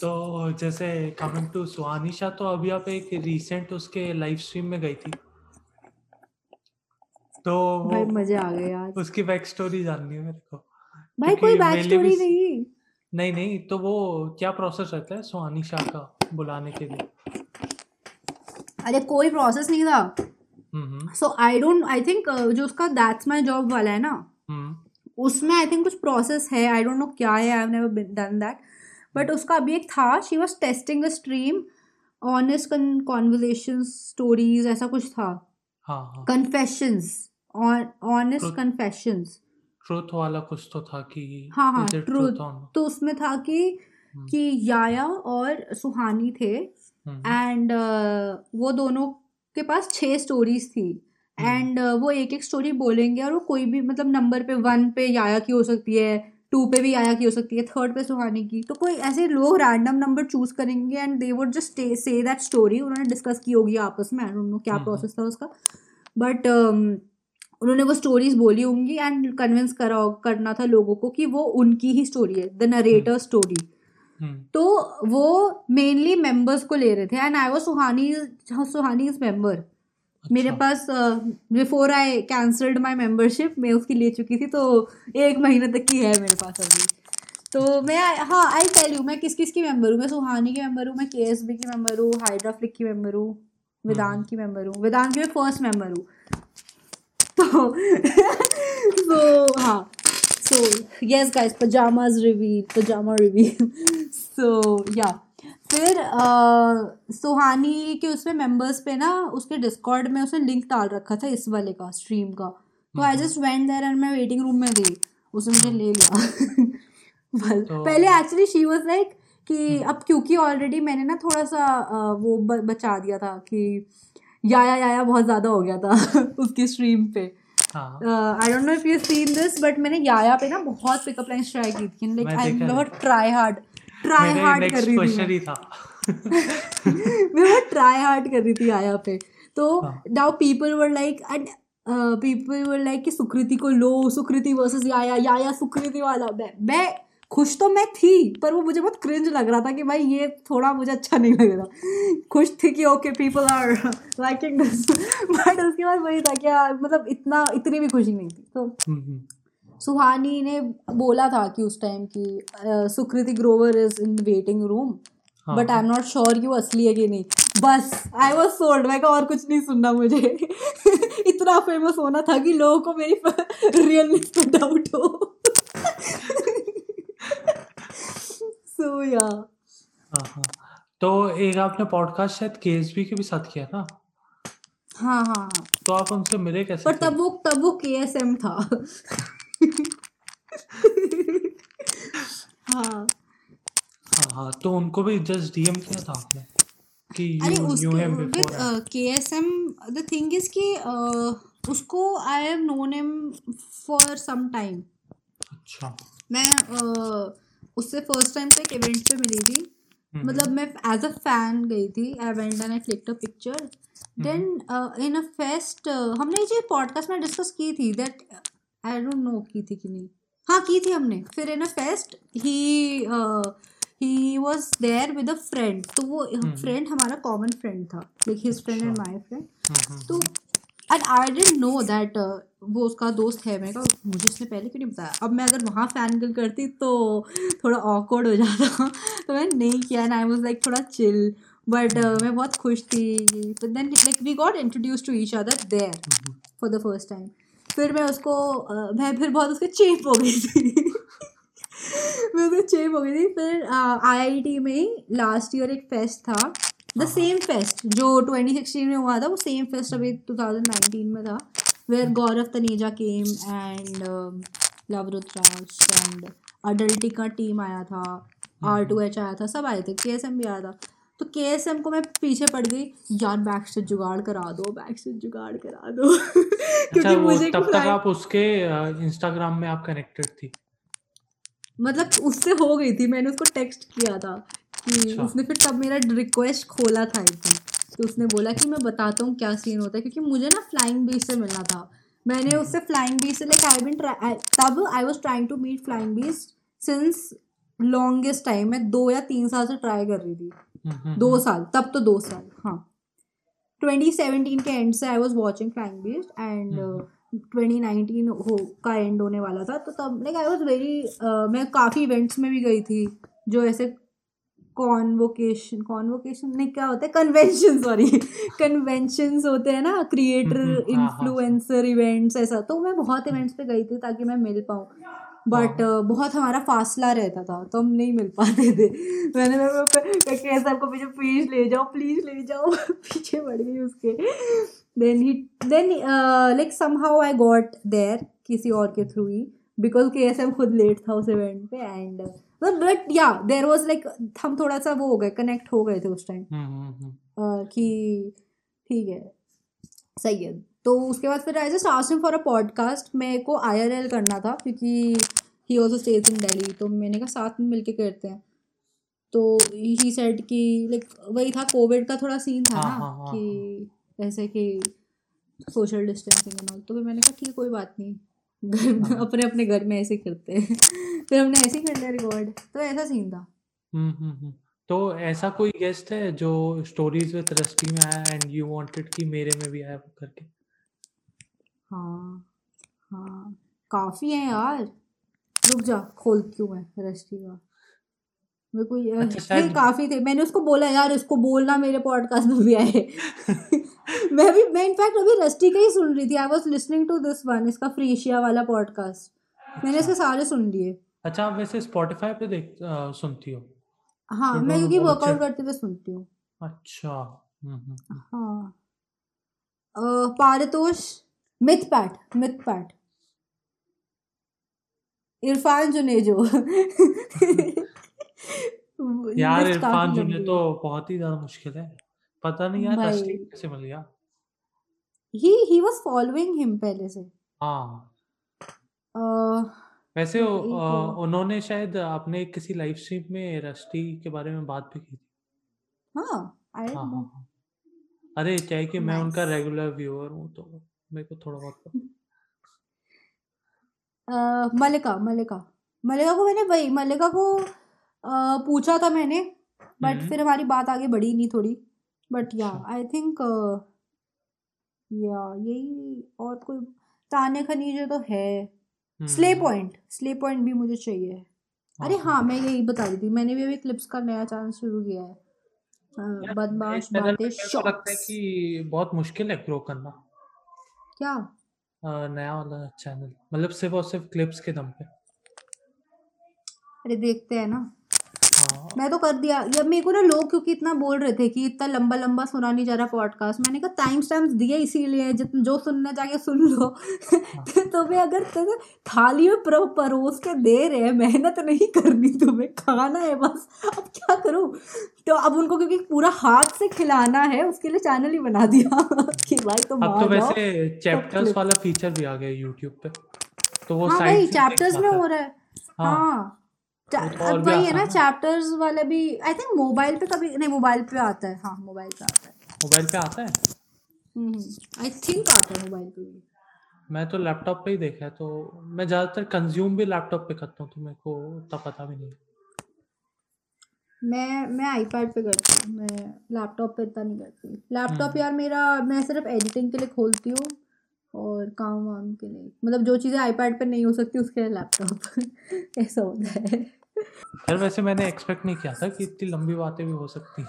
तो जैसे कमिंग टू सुहानिशा तो अभी आप एक रिसेंट उसके लाइव स्ट्रीम में गई थी। तो
भाई मज़े आ गए यार।
उसकी बैक स्टोरी जाननी है मेरे को।
भाई कोई बैक स्टोरी नहीं।
नहीं नहीं तो वो क्या प्रोसेस रहता है सुहानी शाह का बुलाने के लिए?
अरे कोई प्रोसेस नहीं था। सो आई डोंट आई थिंक जो उसका दैट्स माय जॉब वाला है ना हम्म। उसमें आई थिंक कुछ प्रोसेस है। आई डोंट नो क्या है। I have never done that but उसका अभी एक था। She was testing the stream honest conversation stories ऐसा कुछ था। कन्फेशंस ऑनेस्ट कन्फेशंस
ट्रूथ वाला कुछ तो था कि
हाँ हाँ ट्रूथ तो उसमें था कि hmm. कि याया और सुहानी थे एंड uh, वो दोनों के पास छह स्टोरीज थी एंड hmm. uh, वो एक एक स्टोरी बोलेंगे और वो कोई भी मतलब नंबर पे वन पे याया की हो सकती है टू पे भी आया की हो सकती है थर्ड पे सुहानी की। तो कोई ऐसे लोग रैंडम नंबर चूज़ करेंगे and they would just say that story उन्होंने डिस्कस की होगी आपस में। आई डोंट नो क्या प्रोसेस हम्म, हम्म। था उसका। बट उन्होंने वो स्टोरीज बोली होंगी एंड कन्विंस करा करना था लोगों को कि वो उनकी ही स्टोरी है द नरेटर स्टोरी तो वो मेनली मेंबर्स को ले रहे थे एंड आई वो सुहानी सुहानी इज़ मेंबर मेरे
अच्छा।
पास before I cancelled my membership मैं उसकी ले चुकी थी तो एक महीने तक की है मेरे पास अभी। तो मैं हाँ आई टेल यू मैं किस किस की मेंबर हूँ? मैं सुहानी की मेंबर हूँ मैं के एस बी की मेंबर हूँ हाइड्राफ्लिक की मेंबर हूँ वेदांत की मेंबर हूँ। वेदांत की मैं फ़र्स्ट मेंबर हूँ। तो so हाँ so yes guys pajamas reveal pajama reveal. So yeah. फिर अ, सुहानी के उसमें मेंबर्स पे ना उसके डिस्कॉर्ड में उसने लिंक डाल रखा था इस वाले का स्ट्रीम का। तो I just went there and मैं वेटिंग रूम में गई। उसने मुझे ले लिया। बस।
तो
पहले एक्चुअली शी वाज लाइक कि अब क्योंकि ऑलरेडी मैंने ना थोड़ा सा वो ब, बचा दिया था कि याया याया बहुत ज़्यादा हो गया था उसकी स्ट्रीम पे। I don't know if you seen this but मैंने याया पे ना बहुत पिकअप लाइंस ट्राई की थी। लाइक आई
है।
बहुत ट्राई हार्ड ट्राई हार्ड कर रही थी मैं। बहुत ट्राई हार्ड कर रही थी आया पे। तो now people were like and people were like कि सुकृति को लो सुकृति वर्सेस याया याया सुकृति वाला। मैं मैं खुश तो मैं थी पर वो मुझे बहुत क्रिंज लग रहा था कि भाई ये थोड़ा मुझे अच्छा नहीं लग रहा। खुश थी कि okay people are liking this but उसके बाद वही था क्या मतलब इतना इतनी भी खुशी नहीं थी। तो
हम्म, हम्म,
सुहानी ने बोला था कि उस टाइम की Sukriti Grover is in waiting room
हाँ।
But I am not sure कि वो असली है कि नहीं। बस आई वॉज़ सोल्ड मैं और कुछ नहीं सुनना मुझे। इतना फ़ेमस होना था कि लोगों को मेरी रियलनेस पे डाउट हो। सो या
हाँ हाँ। तो एक आपने पॉडकास्ट शायद केएसबी के भी साथ किया था?
हाँ हाँ हाँ।
तो आप उनसे मिले कैसे
पर तब वो तब वो के एस एम था। हाँ।
हाँ तो उनको भी जस्ट डीएम किया था आपने कि
अरे
यू
उसके
before
with K S M the thing is कि उसको I have known him for some time
अच्छा।
मैं uh, उससे फ़र्स्ट टाइम तो एक इवेंट पे मिली थी।
हम्म,
मतलब मैं एज अ फ़ैन गई थी I went and I clicked a picture then in a fest हमने ये पॉडकास्ट में डिस्कस की थी दैट आई डोंट नो की थी कि नहीं। हाँ की थी हमने। फिर in a fest he he was there with a friend तो वो फ्रेंड हमारा कॉमन फ्रेंड था। Like his friend and my friend
hmm, hmm,
तो and I didn't know that वो उसका दोस्त है। मैं कहा मुझे उसने पहले क्यों नहीं बताया? अब मैं अगर वहाँ फ़ैन गर्ल करती तो थोड़ा ऑकवर्ड हो जाता। तो मैंने नहीं किया। एंड आई वाज लाइक थोड़ा चिल बट मैं बहुत खुश थी। But then like we got introduce to each other there for the first time फिर मैं उसको uh, मैं फिर बहुत उसके चेप हो गई थी। मैं उसके चेप हो गई थी। फिर आई आई टी में लास्ट ईयर एक फेस्ट था। द सेम फेस्ट जो 2016 में हुआ था वो सेम फेस्ट अभी 2019 में था where Gaurav Taneja came and love Rudras and अडल्टी का टीम आया था आर टू एच आया था सब आए थे के एस एम भी आया था। तो के एस एम को मैं पीछे पड़ गई यार बैक से जुगाड़ करा दो बैक से जुगाड़ करा दो।
अच्छा
क्योंकि मुझे
तब तक आप उसके इंस्टाग्राम में आप कनेक्टेड थी।
मतलब उससे हो गई थी मैंने उसको टेक्स्ट किया था।
अच्छा।
उसने फिर तब मेरा रिक्वेस्ट खोला था एक दिन। तो उसने बोला कि मैं बताता हूँ क्या सीन होता है क्योंकि मुझे ना फ्लाइंग बीच से मिलना था। मैंने उससे फ्लाइंग बीच से लाइक आई बिन तब I was trying to meet Flying Beast since longest time मैं दो या तीन साल से ट्राई कर रही थी।
हम्म, हम्म,
दो साल तब तो दो साल हाँ। 2017 के एंड से I was watching Flying Beast and
twenty
nineteen हो का एंड होने वाला था। तो तब लाइक आई वॉज़ वेरी मैं काफ़ी इवेंट्स में भी गई थी जो ऐसे कॉन्वोकेशन कॉन्वोकेशन नहीं क्या होता है? कन्वेंशन सॉरी कन्वेंशंस होते हैं ना क्रिएटर
हाँ, हाँ,
इन्फ्लुएंसर इवेंट्स ऐसा। तो मैं बहुत इवेंट्स पे गई थी ताकि मैं मिल पाऊँ। बट uh, बहुत हमारा फासला रहता था तो हम नहीं मिल पाते थे। मैंने कैसे आपको पीछे प्लीज़ ले जाओ प्लीज़ ले जाओ। पीछे पड़ गई उसके। Then he then like somehow I got there किसी और के थ्रू ही बिकॉज़ के एस एम खुद लेट था उस इवेंट पे एंड बट या देर वॉज़ लाइक हम थोड़ा सा वो हो गए कनेक्ट हो गए थे उस टाइम
हम्म, हम्म, हम्म,
कि ठीक है सही है. तो उसके बाद फिर I just him for a podcast मेरे को आई एल करना था क्योंकि he also stays in Delhi तो मैंने कहा साथ में मिलके करते हैं. तो ही सेड कि लाइक वही था कोविड का थोड़ा सीन था
हाँ,
ना
हाँ, हाँ,
कि ऐसे कि सोशल डिस्टेंसिंग एंड ऑल तो फिर मैंने कहा ठीक कोई बात नहीं. घर
हाँ।
अपने अपने घर में ऐसे करते हैं। फिर हमने ऐसे ही कर लिया रिकॉर्ड तो ऐसा सीन था।
हम्म, हम्म, हम्म। तो ऐसा कोई गेस्ट है जो स्टोरीज विद रस्टी में आया एंड यू वांटेड कि मेरे में भी आया करके?
हाँ हाँ। काफ़ी है यार। रुक जा खोलती हूँ मैं रस्टी का। मेरे को ये
अच्छा
काफ़ी थे। मैंने उसको बोला यार इसको बोलना मेरे पॉडकास्ट में भी आए। मैं भी मैं इनफैक्ट अभी रस्टी का ही सुन रही थी। I was listening to this one इसका फ्रीशिया वाला पॉडकास्ट
अच्छा, मैंने
इसके सारे सुन लिए।
अच्छा आप वैसे स्पॉटिफाई पे देख अ, सुनती हो?
हाँ मैं
तो
क्योंकि वर्कआउट करते हुए सुनती हूँ।
अच्छा हम्म, हम्म, हम्म।
हाँ। Paritosh myth PAT myth PAT Irfan Junejo.
यार इरफान जुने
लंबी
तो बहुत ही ज़्यादा मुश्किल है। पता नहीं यार रस्टी कैसे मिल गया?
He he was following him पहले से।
हाँ।
अ,
वैसे
एक
उन्होंने शायद अपने किसी लाइव स्ट्रीम में रस्टी के बारे में बात भी की थी।
हाँ
हाँ हाँ हाँ। अरे क्या है कि मैं उनका रेगुलर व्यूअर हूँ तो मेरे को थोड़ा बहुत
मलिका मलिका मलिका को मैंने वही मलिका को पूछा था मैंने बट
हम्म।
फिर हमारी बात आगे बढ़ी नहीं थोड़ी। बट या आई थिंक या यही और कोई तान्या खनीजे तो है। स्ले पॉइंट स्ले पॉइंट भी मुझे चाहिए। अरे
हाँ। हाँ
मैं यही बता रही थी मैंने भी अभी क्लिप्स का नया चैनल शुरू किया है। बदमाश बातें
लगता है कि बहुत मुश्किल है ग्रो करना।
क्या?
नया वाला चैनल मतलब सिर्फ़ और सिर्फ़ क्लिप्स के दम पे।
अरे देखते हैं ना।
हाँ।
मैं तो कर दिया। या मेरे को ना लोग क्योंकि इतना बोल रहे थे कि इतना लंबा लंबा सुना नहीं जा रहा पॉडकास्ट मैंने कहा टाइम स्टैम्प्स दिए इसीलिए जो सुनना जाके सुन लो।
हाँ।
तो तुम्हें अगर थाली में पर, परोस के दे रहे हैं मेहनत नहीं करनी तुम्हें खाना है बस। अब क्या करूँ? तो अब उनको क्योंकि पूरा हाथ से खिलाना है उसके लिए चैनल ही बना दिया। कि भाई तुम
अब तो वैसे चैप्टर्स वाला फीचर भी आ गया यूट्यूब पे। तो वो
हाँ
से
चैप्टर्स में हो रहा है।
हाँ।
हाँ।
तो
अब
भी
वही है ना चैप्टर्स वाले भी आई थिंक मोबाइल पे कभी नहीं मोबाइल पे आता है हाँ मोबाइल पे आता है।
मोबाइल पे आता है?
आई थिंक आता है मोबाइल पे भी।
मैं तो लैपटॉप पे ही देखा है तो मैं ज़्यादातर कंज्यूम भी लैपटॉप पे करता हूँ तो मेरे को उतना पता भी नहीं
मैं मैं आईपैड पे करती हूँ मैं लैपटॉप पे इतना नहीं करती लैपटॉप
हम्म।
यार मेरा मैं सिर्फ़ एडिटिंग के लिए खोलती हूँ और काम वाम के लिए। मतलब जो चीज़ें आईपैड पे नहीं हो सकती उसके लिए लैपटॉप ऐसा होता है।
यार वैसे मैंने एक्सपेक्ट नहीं किया था कि इतनी लंबी बातें भी हो सकती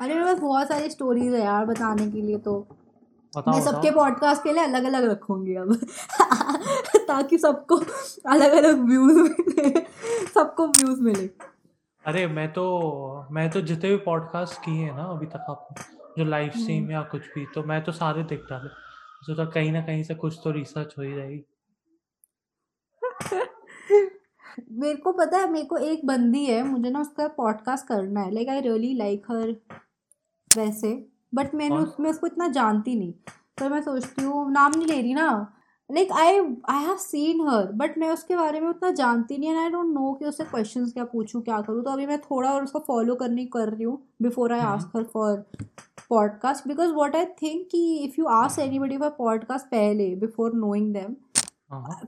अरे मेरे पास बहुत सारी स्टोरीज है यार बताने के लिए तो। मैं सबके पॉडकास्ट के लिए अलग अलग रखूँगी अब। ताकि सबको अलग अलग व्यूज़ मिले। सबको व्यूज़ मिले।
अरे मैं तो मैं तो जितने भी पॉडकास्ट किए हैं ना अभी तक आपने जो लाइव
हम्म।
स्ट्रीम या कुछ भी तो मैं तो सारे देख डाले तो, तो कहीं ना कहीं से कुछ तो रिसर्च हो ही जाएगी।
मेरे को पता है मेरे को एक बंदी है मुझे ना उसका पॉडकास्ट करना है। Like I really like her वैसे बट मैंने उसमें उसको इतना जानती नहीं। पर मैं सोचती हूँ नाम नहीं ले रही ना। Like I I have seen her but मैं उसके बारे में उतना जानती नहीं एंड आई डोंट नो कि उससे क्वेश्चन क्या पूछूँ क्या करूँ। तो अभी मैं थोड़ा और उसको फॉलो करने कर रही हूँ before I ask her for podcast because what I think कि if you ask anybody for podcast पहले बिफोर नोइंग दैम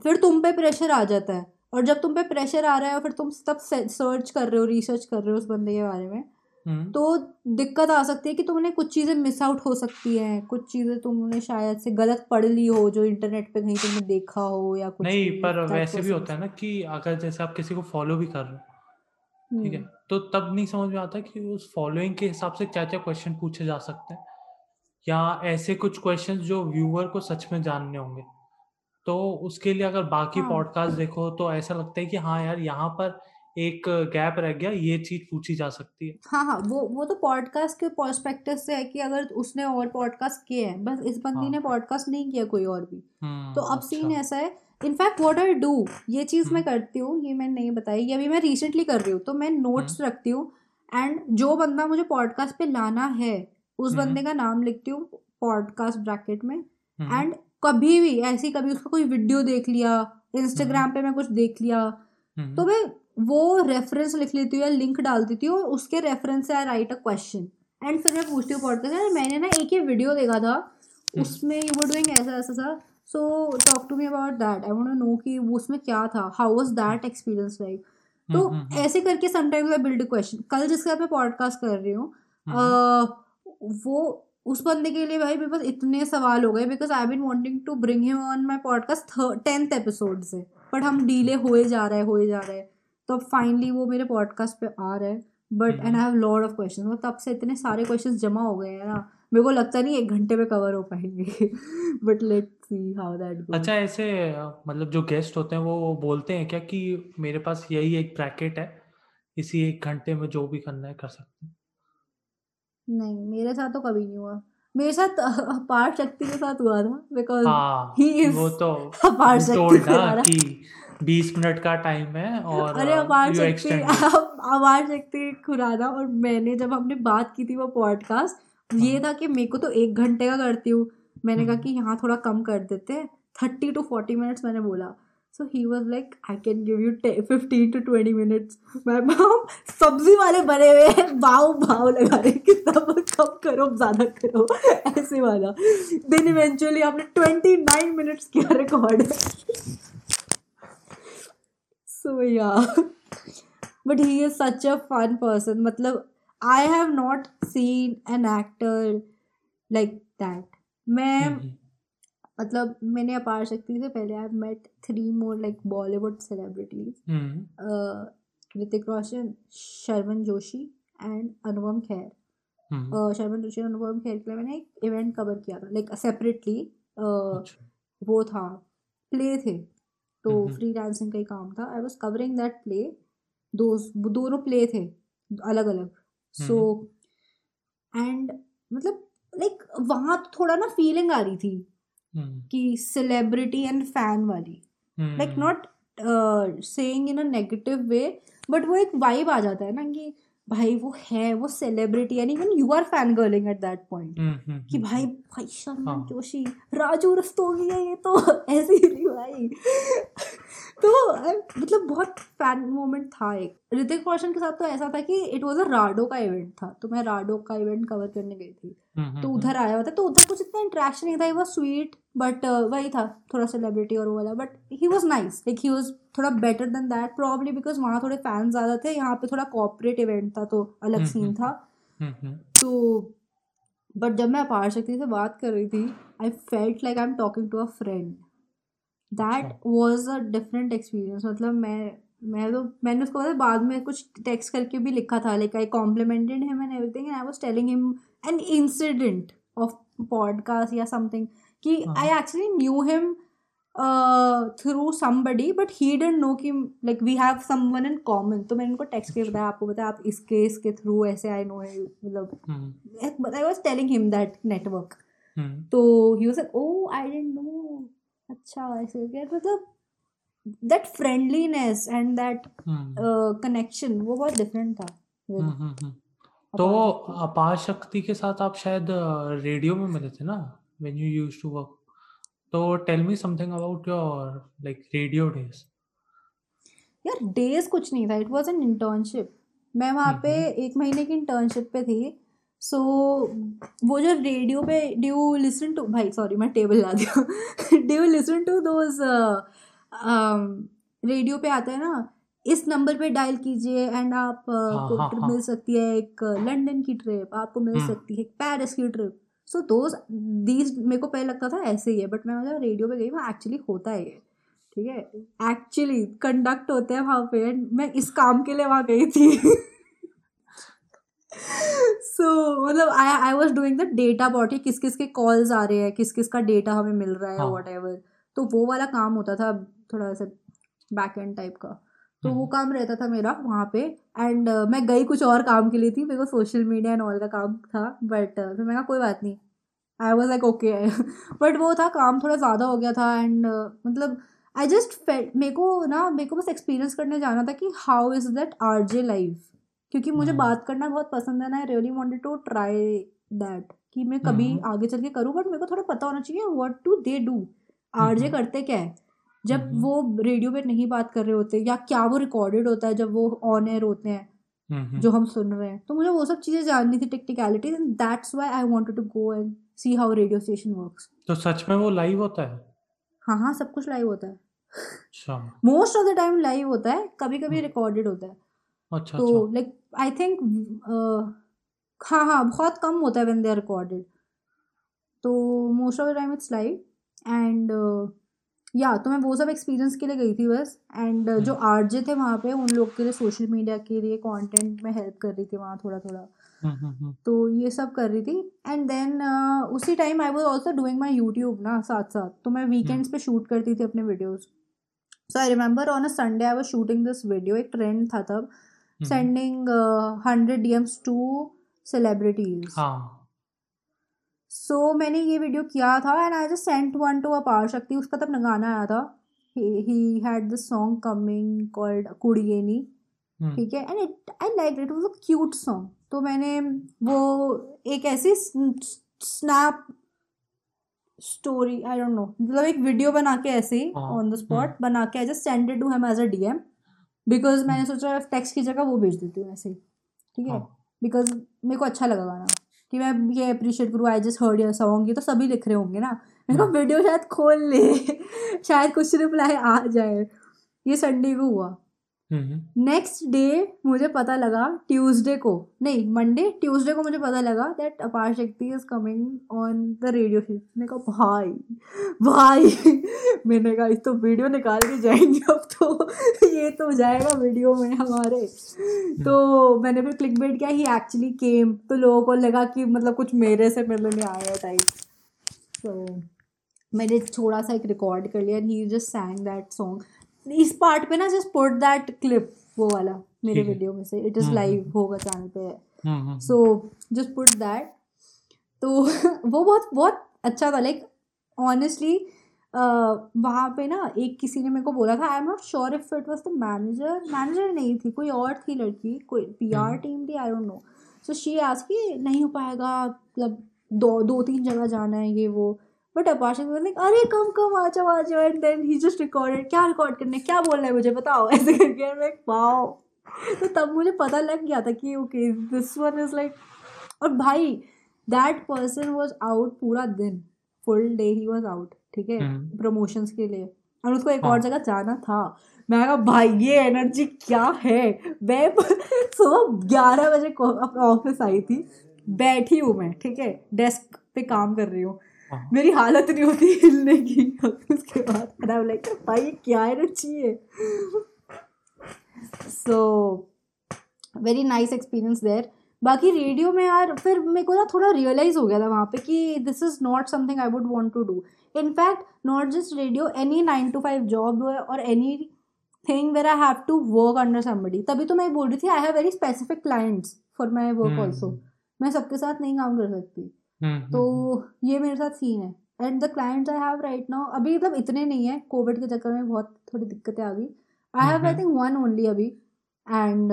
फिर तुम पे प्रेशर आ जाता है। और जब तुम पे प्रेशर आ रहा है और फिर तुम तब सर्च कर रहे हो रिसर्च कर रहे हो उस बंदे के बारे में
हम्म।
तो दिक्कत आ सकती है कि तुमने कुछ चीज़ें मिस आउट हो सकती हैं। कुछ चीज़ें तुमने शायद से गलत पढ़ ली हो जो इंटरनेट पे कहीं तुमने देखा हो या कुछ
नहीं पर वैसे भी होता है ना कि अगर जैसे आप किसी को फॉलो भी कर रहे हो ठीक है
हम्म।
तो तब नहीं समझ में आता कि उस फॉलोइंग के हिसाब से क्या क्या क्वेश्चन पूछे जा सकते हैं या ऐसे कुछ क्वेश्चन जो व्यूअर को सच में जानने होंगे। तो उसके लिए अगर बाकी
हाँ।
पॉडकास्ट देखो तो ऐसा लगता है कि हाँ यार यहाँ पर एक गैप रह गया ये चीज़ पूछी जा सकती है।
हाँ हाँ वो वो तो पॉडकास्ट के पर्सपेक्टिव से है कि अगर उसने और पॉडकास्ट किए हैं बस इस बंदी
हाँ।
ने पॉडकास्ट नहीं किया कोई और भी। तो
हम्म
अब सीन
अच्छा।
ऐसा है इनफैक्ट व्हाट आई डू ये चीज़ मैं
हम्म।
करती हूँ ये मैंने नहीं बताई ये अभी मैं रिसेंटली कर रही हूँ तो मैं
हम्म।
नोट्स रखती हूँ एंड जो बंदा मुझे पॉडकास्ट पे लाना है उस
हम्म।
बंदे का नाम लिखती हूँ पॉडकास्ट ब्रैकेट में
हम्म।
एंड कभी भी ऐसी कभी उसका कोई वीडियो देख लिया
हम्म।
इंस्टाग्राम पे मैं कुछ देख लिया तो
हम्म
मैं वो रेफरेंस लिख लेती हूँ या लिंक डाल देती हूँ और उसके रेफरेंस से I write a question and फिर मैं पूछती हूँ पॉडकास्ट यार मैंने ना एक ये वीडियो देखा था
हम्म।
उसमें यू वर डूइंग ऐसा ऐसा सा so talk to me about that I want to know कि वो उसमें क्या था how was that experience like तो
हम्म, हम्म,
ऐसे करके समटाइम्स आई बिल्ड क्वेश्चन कल जिसके साथ मैं पॉडकास्ट कर रही हूँ
हम्म,
वो उस बंदे के लिए भाई मेरे पास इतने सवाल हो गए because I been wanting to bring him on my podcast tenth episode से बट हम डीले होए जा रहे होए जा रहे तो अब फाइनली वो मेरे पॉडकास्ट पे आ रहा है but and I have lot of question तब से इतने सारे क्वेश्चन जमा हो गए हैं ना। मेरे को लगता नहीं एक घंटे में कवर हो पाएँगे but let's see how that
अच्छा ऐसे मतलब जो गेस्ट होते हैं, वो बोलते हैं क्या कि मेरे पास यही एक ब्रैकेट है, इसी एक घंटे में जो भी करना है, कर सकते हैं?
नहीं मेरे साथ तो कभी नहीं हुआ। मेरे साथ अपार शक्ति के साथ हुआ था बिकॉज़
हाँ
इज़
वो तो
अपार शक्ति
टोल्ड
से
ना
आ रहा
कि 20 मिनट का टाइम है और
अरे अपार शक्ति
एक्सटेंड
अपार शक्ति खुराना और मैंने जब हमने बात की थी वो पॉडकास्ट ये
हाँ।
था कि मेरे को तो एक घंटे का करती हूँ। मैंने कहा
हम्म।
कि यहाँ थोड़ा कम कर देते हैं। थर्टी टू फोर्टी मिनट्स मैंने बोला। So he was like I can give you fifteen to twenty minutes मैं मैम सब्ज़ी वाले बने हुए हैं, भाव भाव लगा रहे हैं कि कम करो, ज़्यादा करो। ऐसे वाला। देन इवेंचुअली आपने ट्वेंटी नाइन मिनट्स किया रिकॉर्ड सो या but he is such a fun person. मतलब I have not seen an actor like that मैं मतलब मैंने अपार शक्ति से पहले I met three more like Bollywood celebrities Hrithik Roshan Sharman Joshi and Anupam Kher Sharman Joshi और अनुपम खेर के लिए मैंने एक इवेंट कवर किया था लाइक सेपरेटली
अच्छा।
वो था प्ले थे. तो फ्री डांसिंग का ही काम था. I was covering that play दो दोनों प्ले थे अलग अलग सो एंड मतलब लाइक वहाँ तो थोड़ा ना फीलिंग आ रही थी. कि सेलिब्रिटी एंड फ़ैन वाली। Like not saying in a negative way but वो एक वाइब आ जाता है ना कि भाई वो है वो celebrity and even you are fan girling at that point कि भाई
हम्म
भाई शर्मन
हाँ।
जोशी राजू रस्तोगी है ये तो। ऐसी ही नहीं भाई। तो मतलब बहुत फ़ैन मोमेंट था एक। ऋतिक रोशन के साथ तो ऐसा था कि इट वाज अ राडो का इवेंट था तो मैं राडो का इवेंट कवर करने गई थी।
हम्म
तो
हम्म
उधर आया हुआ था तो उधर कुछ इतना इंटरेक्शन नहीं था ही वॉज़ स्वीट बट वही था थोड़ा सेलिब्रिटी और वो वाला but he was nice like he was थोड़ा better than that probably because वहाँ थोड़े फ़ैन ज़्यादा थे यहाँ पे थोड़ा कॉपरेट इवेंट था तो अलग
हम्म
सीन
हम्म
था।
हम्म हम्म।
तो बट जब मैं अपार शक्ति से बात कर रही थी I felt like I am talking to a friend that was a different experience मतलब मैं मैं तो मैंने उसको पता बाद में कुछ टेक्स्ट करके भी लिखा था। Like I complimented him and everything and I was telling him an incident of podcast या समथिंग कि I actually knew him through somebody but he didn't know कि like we have someone in common तो मैंने उनको text करके
अच्छा।
बताया आपको बताया आप इसके इसके थ्रू ऐसे आई नो है मतलब I was telling him that network तो he was like oh I didn't know अच्छा ऐसे करके मतलब that friendliness and that connection वो बहुत डिफरेंट था
हम्म हम्म हम्म। तो
अपार शक्ति
के साथ आप शायद रेडियो में मिले थे ना when you used to work तो tell me something about your like radio days
यार डेज़ कुछ नहीं था इट वाज एन इंटर्नशिप मैं वहाँ पे एक महीने की इंटर्नशिप पे थी सो वो जो रेडियो पे ड्यू लिसन टू भाई सॉरी मैं टेबल ला दिया। Do listen to those radio पे आता है ना इस नंबर पे डायल कीजिए एंड आप uh,
हाँ
को
हाँ
ट्रिप
हाँ।
मिल सकती है एक लंदन की ट्रिप आपको मिल
हम्म।
सकती है एक पेरिस की ट्रिप सो दोज दीज मेरे को पहले लगता था ऐसे ही है बट मैं जब रेडियो पे गई वहाँ एक्चुअली होता है ये ठीक है? एक्चुअली कंडक्ट होते हैं वहाँ पे मैं इस काम के लिए वहाँ गई थी। सो मतलब I I was doing the data bot किस किस के कॉल्स आ रहे हैं किस किस का डेटा हमें मिल रहा है
हाँ।
वट एवर तो वो वाला काम होता था थोड़ा सा बैक एंड टाइप का। तो वो
हम्म।
काम रहता था मेरा वहाँ पे एंड मैं गई कुछ और काम के लिए थी मेरे को सोशल मीडिया एंड ऑल का काम था बट फिर मैं कहा कोई बात नहीं। I was like okay but वो था काम थोड़ा ज़्यादा हो गया था एंड मतलब आई जस्ट मेरे को ना मेरे को बस एक्सपीरियंस करने जाना था कि how is that R J life क्योंकि मुझे
हम्म।
बात करना बहुत पसंद है ना I really wanted to try that कि मैं कभी
हम्म।
आगे चल के करूँ बट मेरे को थोड़ा पता होना चाहिए what do they do RJ
हम्म।
करते क्या है? जब वो रेडियो पे नहीं बात कर रहे होते या क्या वो रिकॉर्डेड होता है जब वो ऑन एयर होते हैं जो हम सुन रहे हैं। तो मुझे वो सब चीज़ें जाननी थी technicalities and that's why I wanted to go and see how radio station works
तो सच में वो लाइव होता है?
हाँ हाँ सब कुछ लाइव होता है।
अच्छा।
Most of the time live होता है कभी कभी रिकॉर्डेड होता है।
अच्छा
तो
अच्छा।
लाइक आई थिंक हाँ हाँ बहुत कम होता है वेन दे आर रिकॉर्डेड तो most of the time it's live and या तो मैं वो सब एक्सपीरियंस के लिए गई थी बस. एंड जो आरजे थे वहाँ पे उन लोग के लिए सोशल मीडिया के लिए कंटेंट में हेल्प कर रही थी वहाँ थोड़ा थोड़ा
हम्म हम्म
तो ये सब कर रही थी. एंड देन उसी time I was also doing my YouTube ना साथ साथ तो मैं वीकेंड्स पे शूट करती थी अपने videos so I remember on a Sunday I was shooting this video एक ट्रेंड था तब. Sending hundred DMs to celebrities
हाँ।
सो मैंने ये वीडियो किया था and I just sent one to Aparshakti उसका तब गाना आया था। He had this song coming called कुड़ियनी ठीक है? And it I like it was a cute song तो मैंने वो एक ऐसी snap story I don't know मतलब एक वीडियो बना के ऐसे ही ऑन द स्पॉट बना के I just send to him as a DM because मैंने सोचा टेक्स्ट की जगह वो भेज देती हूँ ऐसे ही ठीक है?
हाँ।
बिकॉज़ मेरे को अच्छा लगा गाना कि मैं ये अप्रिशिएट करूँ I just heard your song ये तो सभी लिख रहे होंगे ना? मेरे को
हम्म।
वीडियो शायद खोल ले शायद कुछ रिप्लाई आ जाए। ये संडे को हुआ।
हम्म
नेक्स्ट डे मुझे पता लगा ट्यूसडे को। नहीं मंडे ट्यूसडे को मुझे पता लगा that Aparshakti is coming on the radio show मैंने कहा भाई भाई। मैंने कहा इस तो वीडियो निकाल के जाएँगे अब तो। ये तो जाएगा वीडियो में हमारे। तो मैंने फिर क्लिक बेट किया ही एक्चुअली केम तो लोगों को लगा कि मतलब कुछ मेरे से मिलने आया टाइप तो मैंने थोड़ा सा एक रिकॉर्ड कर लिया he just sang that song इस पार्ट पे ना जस्ट पुट दैट क्लिप वो वाला मेरे वीडियो में से इट इज़ लाइव होगा चैनल पे। सो जस्ट पुट दैट तो वो बहुत बहुत अच्छा था लाइक ऑनेस्टली वहाँ पे ना एक किसी ने मेरे को बोला था I am not sure if it was the manager manager नहीं थी कोई और थी लड़की कोई पीआर
हम्म।
टीम थी I don't know so she आज की नहीं हो पाएगा मतलब दो दो तीन जगह जाना है ये वो। बट अपार्शन में लाइक अरे कम कम आ जाओ आ जाओ. And then he just recorded क्या रिकॉर्ड करना? है क्या बोलना है मुझे? बताओ. ऐसे करके लाइक वाओ तो तब मुझे पता लग गया था कि okay this one is like और भाई दैट पर्सन वॉज़ आउट पूरा दिन. Full day he was out ठीक है?
हम्म।
प्रमोशंस के लिए. और उसको एक
हाँ।
और जगह जाना था. मैं कहा भाई ये एनर्जी क्या है? मैं सुबह ग्यारह बजे ऑफ़िस आई थी. बैठी हूँ मैं ठीक है? डेस्क पे काम कर रही हूँ
हाँ.
मेरी हालत नहीं होती हिलने की। उसके बाद लाइक भाई ये क्या एनर्जी है so very nice experience there बाकी रेडियो में यार फिर मेरे को ना थोड़ा रियलाइज़ हो गया था वहाँ पे कि this is not something I would want to do in fact not just radio any nine to five job और anything where I have to work under somebody तभी तो मैं बोल रही थी I have very specific clients for my work also मैं सबके साथ नहीं काम कर सकती। तो
हम्म
ये मेरे साथ सीन है। And the clients I have right now अभी मतलब इतने नहीं है कोविड के चक्कर में बहुत थोड़ी दिक्कतें आ गई। I have I
hmm.
Think one only अभी। एंड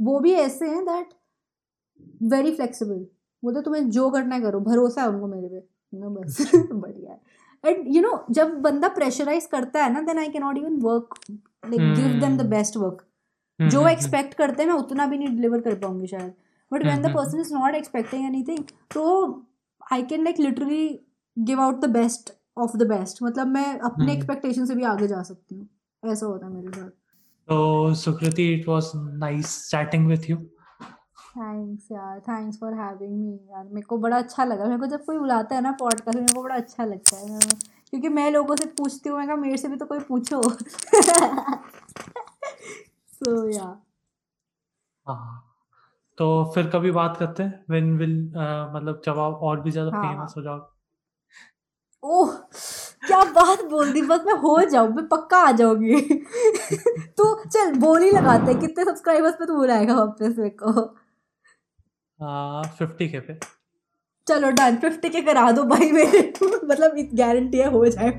वो भी ऐसे हैं दैट वेरी फ्लेक्सिबल बोलते तुम्हें जो करना है करो भरोसा है उनको मेरे पे। ना बस बढ़िया है। एंड यू नो जब बंदा प्रेशराइज करता है ना देन आई के not even work like give them the
hmm.
Best work
hmm,
जो
हम्म,
एक्सपेक्ट करते हैं मैं उतना भी नहीं डिलीवर कर पाऊँगी शायद। But when the person is not expecting anything तो I can like literally give out the best of the best मतलब मैं अपने। एक्सपेक्टेशन से भी आगे जा सकती हूँ। ऐसा होता है मेरे साथ।
तो Sukriti it was nice chatting with you
thanks यार. थैंक्स फॉर हैविंग मी यार. मेरे को बड़ा अच्छा लगा। मेरे को जब कोई बुलाता है ना पॉडकास्ट मेरे को बड़ा अच्छा लगता है। क्योंकि मैं लोगों से पूछती हूँ मैं कहा मेरे से भी तो कोई पूछो. सो या
हाँ। तो फिर कभी बात करते हैं? व्हेन विल मतलब जब आप और भी ज़्यादा
हाँ।
फ़ेमस हो जाओ।
ओह क्या बात बोल दी बस मैं हो जाऊँ मैं पक्का आ जाऊँगी। तो चल बोल ही लगाते हैं कितने सब्सक्राइबर्स पे तू बुलाएगा वापस मेरे को?
फिफ्टी के पे।
चलो डन फिफ्टी के करा दो भाई मेरे मतलब गारंटी है हो जाए।